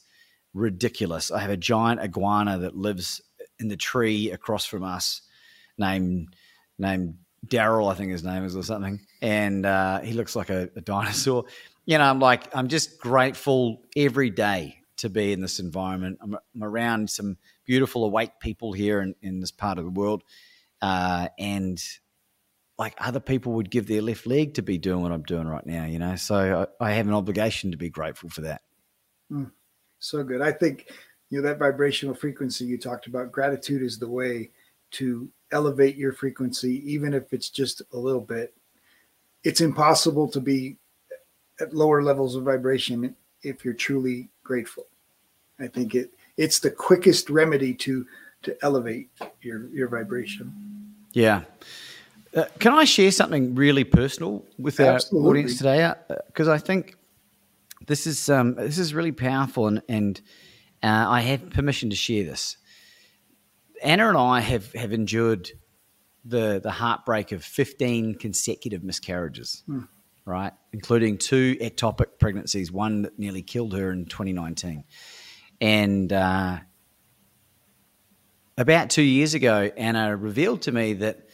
ridiculous. I have a giant iguana that lives in the tree across from us, named named Daryl, I think his name is or something, and uh, he looks like a, a dinosaur. You know, I'm like, I'm just grateful every day to be in this environment. I'm, I'm around some beautiful, awake people here in, in this part of the world. Uh, and like other people would give their left leg to be doing what I'm doing right now, you know. So I, I have an obligation to be grateful for that. Mm, so good. I think you know that vibrational frequency you talked about. Gratitude is the way to elevate your frequency, even if it's just a little bit. It's impossible to be at lower levels of vibration if you're truly grateful. I think it it's the quickest remedy to to elevate your your vibration. Yeah. Uh, can I share something really personal with our Absolutely. audience today? Because uh, I think this is um, this is really powerful, and, and uh, I have permission to share this. Anna and I have have endured the the heartbreak of fifteen consecutive miscarriages, hmm. right, including two ectopic pregnancies, one that nearly killed her in 2019, and uh, about two years ago, Anna revealed to me that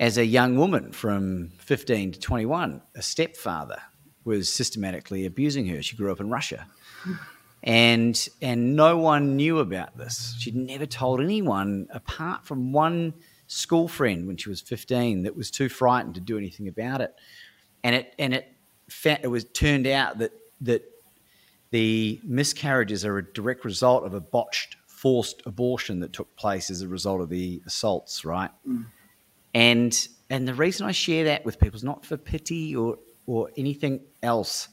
as a young woman from 15 to 21, a stepfather was systematically abusing her. She grew up in Russia. And and no one knew about this. She'd never told anyone apart from one school friend when she was 15 that was too frightened to do anything about it. And it and it it was turned out that that the miscarriages are a direct result of a botched forced abortion that took place as a result of the assaults, right? Mm. And and the reason I share that with people is not for pity or or anything else,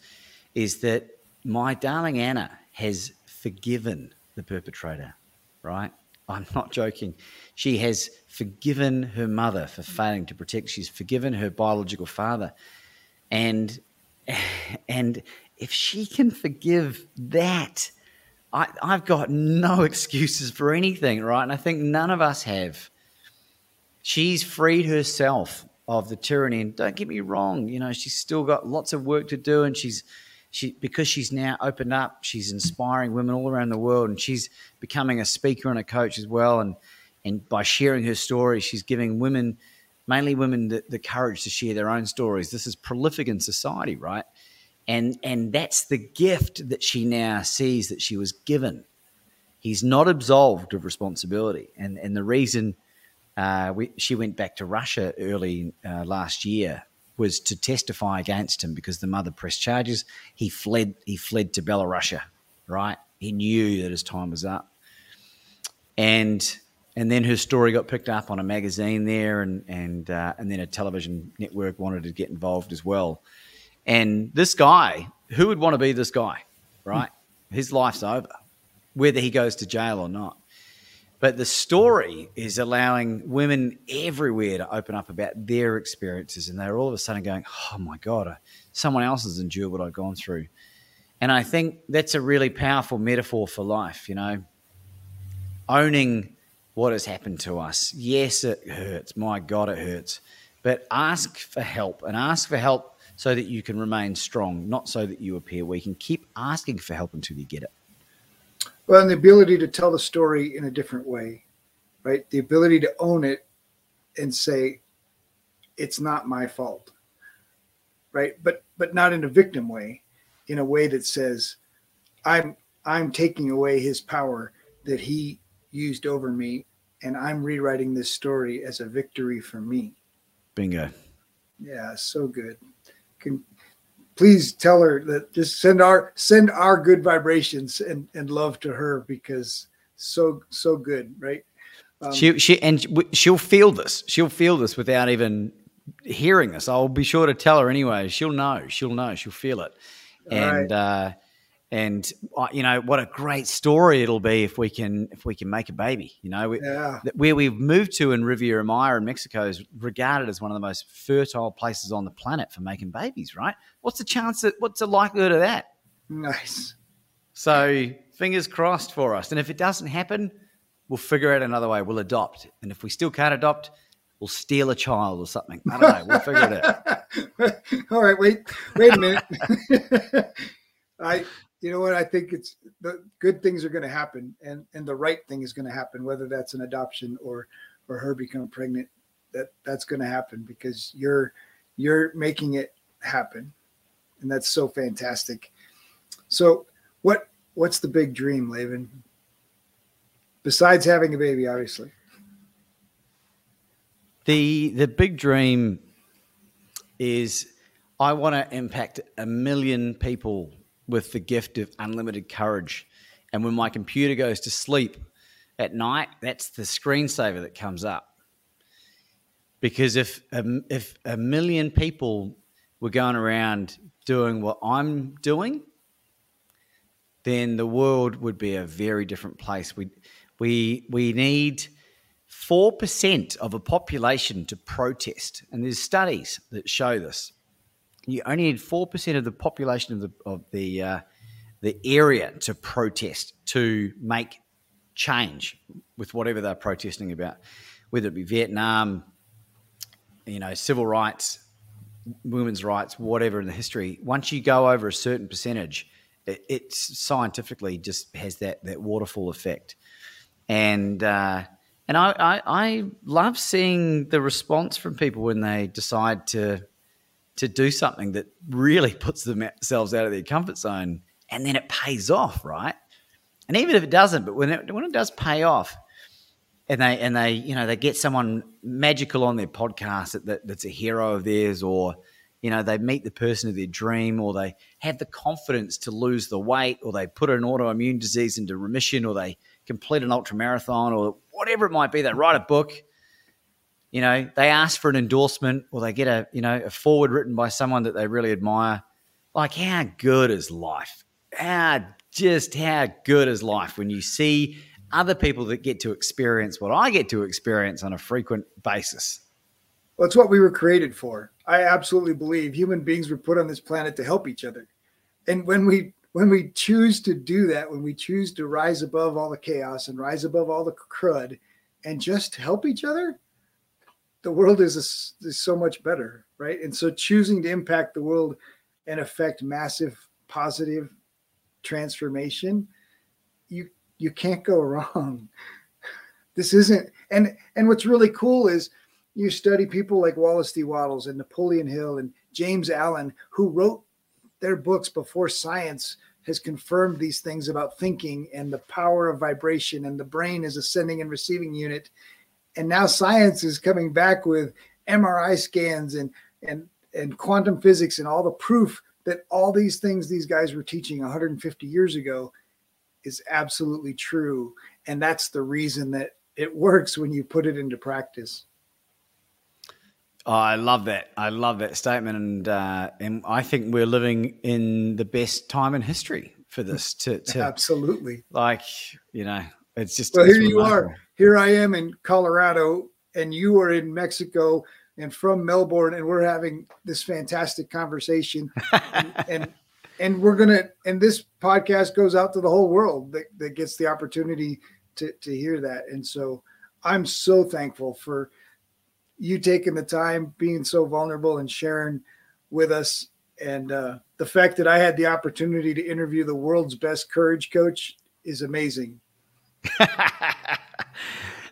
is that my darling Anna has forgiven the perpetrator, right? I'm not joking. She has forgiven her mother for failing to protect. She's forgiven her biological father. And and if she can forgive that, I, I've got no excuses for anything, right? And I think none of us have. She's freed herself of the tyranny. And don't get me wrong, you know, she's still got lots of work to do, and she's she because she's now opened up. She's inspiring women all around the world, and she's becoming a speaker and a coach as well. And and by sharing her story, she's giving women, mainly women, the, the courage to share their own stories. This is prolific in society, right? And and that's the gift that she now sees that she was given. He's not absolved of responsibility, and and the reason uh, we, she went back to Russia early uh, last year was to testify against him because the mother pressed charges. He fled. He fled to Belarus. Right. He knew that his time was up, and and then her story got picked up on a magazine there, and and uh, and then a television network wanted to get involved as well. And this guy, who would want to be this guy, right? His life's over, whether he goes to jail or not. But the story is allowing women everywhere to open up about their experiences. And they're all of a sudden going, oh my God, someone else has endured what I've gone through. And I think that's a really powerful metaphor for life, you know, owning what has happened to us. Yes, it hurts. My God, it hurts. But ask for help and ask for help so that you can remain strong, not so that you appear weak. And keep asking for help until you get it. Well, and the ability to tell the story in a different way, right? The ability to own it and say, it's not my fault, right? But but not in a victim way, in a way that says, I'm I'm taking away his power that he used over me, and I'm rewriting this story as a victory for me. Bingo. Yeah, so good. Can please tell her that just send our send our good vibrations and, and love to her because so so good, right? Um, she she and she'll feel this. She'll feel this without even hearing this. I'll be sure to tell her anyway. She'll know. She'll know. She'll feel it. And right. uh, and uh, you know what a great story it'll be if we can if we can make a baby you know? We, yeah. where we've moved to in riviera maya in mexico is regarded as one of the most fertile places on the planet for making babies right? What's the chance that what's the likelihood of that? Nice. So fingers crossed for us. And if it doesn't happen we'll figure out another way. We'll adopt. And if we still can't adopt we'll steal a child or something. I don't know. We'll figure it out. All right. Wait wait a minute. I you know what? I think it's the good things are going to happen, and and the right thing is going to happen, whether that's an adoption or or her becoming pregnant. That that's going to happen because you're you're making it happen, and that's so fantastic. So what what's the big dream, Laban? Besides having a baby, obviously. The the big dream is I want to impact a million people with the gift of unlimited courage. And when my computer goes to sleep at night, that's the screensaver that comes up. Because if a, if a million people were going around doing what I'm doing, then the world would be a very different place. We we we need four percent of a population to protest, and there's studies that show this. You only need four percent of the population of the of the uh, the area to protest to make change with whatever they're protesting about, whether it be Vietnam, you know, civil rights, women's rights, whatever in the history. Once you go over a certain percentage, it, it scientifically just has that that waterfall effect, and uh, and I, I I love seeing the response from people when they decide to to do something that really puts themselves out of their comfort zone, and then it pays off, right? And even if it doesn't, but when it when it does pay off, and they and they you know they get someone magical on their podcast that, that, that's a hero of theirs, or you know they meet the person of their dream, or they have the confidence to lose the weight, or they put an autoimmune disease into remission, or they complete an ultra marathon, or whatever it might be. They write a book. You know, they ask for an endorsement, or they get a you know a forward written by someone that they really admire. Like, how good is life? How just how good is life when you see other people that get to experience what I get to experience on a frequent basis. Well, it's what we were created for. I absolutely believe human beings were put on this planet to help each other. And when we when we choose to do that, when we choose to rise above all the chaos and rise above all the crud and just help each other, the world is, a, is so much better, right? And so choosing to impact the world and affect massive positive transformation, you you can't go wrong. This isn't and and what's really cool is you study people like Wallace D. Wattles and Napoleon Hill and James Allen who wrote their books before science has confirmed these things about thinking and the power of vibration and the brain as a sending and receiving unit. And now science is coming back with MRI scans and and and quantum physics and all the proof that all these things these guys were teaching 150 years ago is absolutely true. And that's the reason that it works when you put it into practice. Oh, I love that. I love that statement, and uh, and I think we're living in the best time in history for this. To, to absolutely, like you know, it's just. Well, it's here remarkable. you are. Here I am in Colorado, and you are in Mexico, and from Melbourne, and we're having this fantastic conversation, and, and and we're gonna and this podcast goes out to the whole world that, that gets the opportunity to to hear that. And so i'm so thankful for you taking the time being so vulnerable and sharing with us. And uh, the fact that i had the opportunity to interview the world's best courage coach is amazing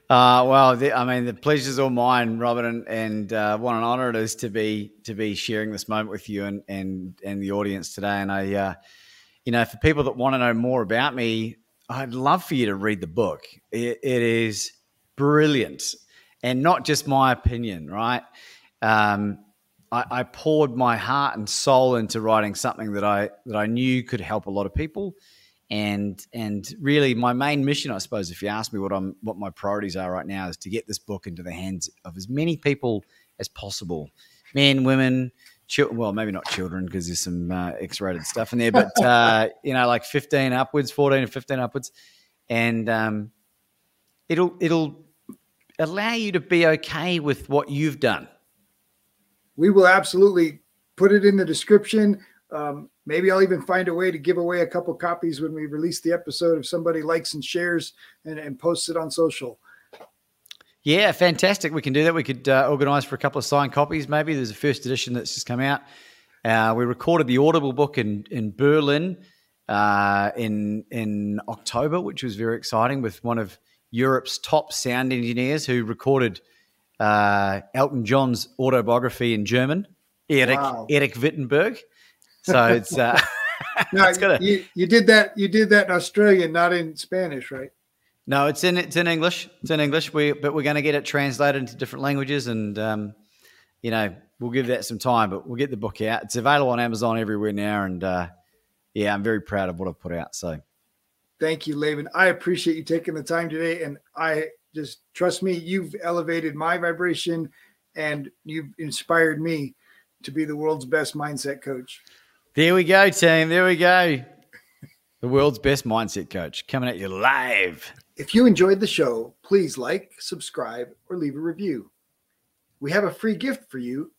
Uh, well, the, I mean, the pleasure's all mine, Robert, and, and uh, what an honour it is to be to be sharing this moment with you and and and the audience today. And I, uh, you know, for people that want to know more about me, I'd love for you to read the book. it, it is brilliant, and not just my opinion, right? Um, I, I poured my heart and soul into writing something that I that I knew could help a lot of people and and really my main mission i suppose if you ask me what i'm what my priorities are right now is to get this book into the hands of as many people as possible. Men women children well maybe not children because there's some uh, x-rated stuff in there but uh, you know like 15 upwards 14 or 15 upwards. And um, it'll it'll allow you to be okay with what you've done. We will absolutely put it in the description um, maybe I'll even find a way to give away a couple copies when we release the episode if somebody likes and shares and, and posts it on social. Yeah, fantastic. We can do that. We could uh, organize for a couple of signed copies. Maybe there's a first edition that's just come out. Uh, we recorded the Audible book in in Berlin uh, in in October, which was very exciting, with one of Europe's top sound engineers who recorded uh, Elton John's autobiography in German, Eric wow. Eric Wittenberg. So it's uh, No, It's gonna- you, you did that. You did that in Australia, not in Spanish, right? No, it's in it's in English. It's in English. We but we're going to get it translated into different languages, and um, you know we'll give that some time. But we'll get the book out. It's available on Amazon everywhere now, and uh, yeah, I'm very proud of what I've put out. So Thank you, Laban. I appreciate you taking the time today, and I just trust me. You've elevated my vibration, and you've inspired me to be the world's best mindset coach. There we go, team. There we go. The world's best mindset coach coming at you live. If you enjoyed the show, please like, subscribe, or leave a review. We have a free gift for you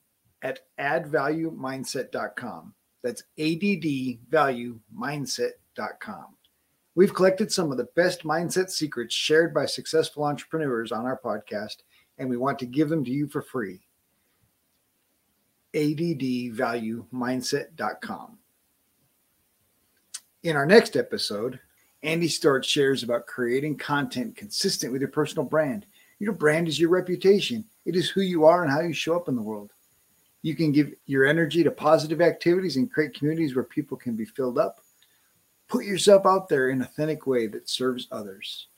at addvaluemindset.com. That's addvaluemindset.com. We've collected some of the best mindset secrets shared by successful entrepreneurs on our podcast, and we want to give them to you for free. addvaluemindset.com. In our next episode, Andy Stewart shares about creating content consistent with your personal brand. Your brand is your reputation, it is who you are and how you show up in the world. You can give your energy to positive activities and create communities where people can be filled up. Put yourself out there in an authentic way that serves others.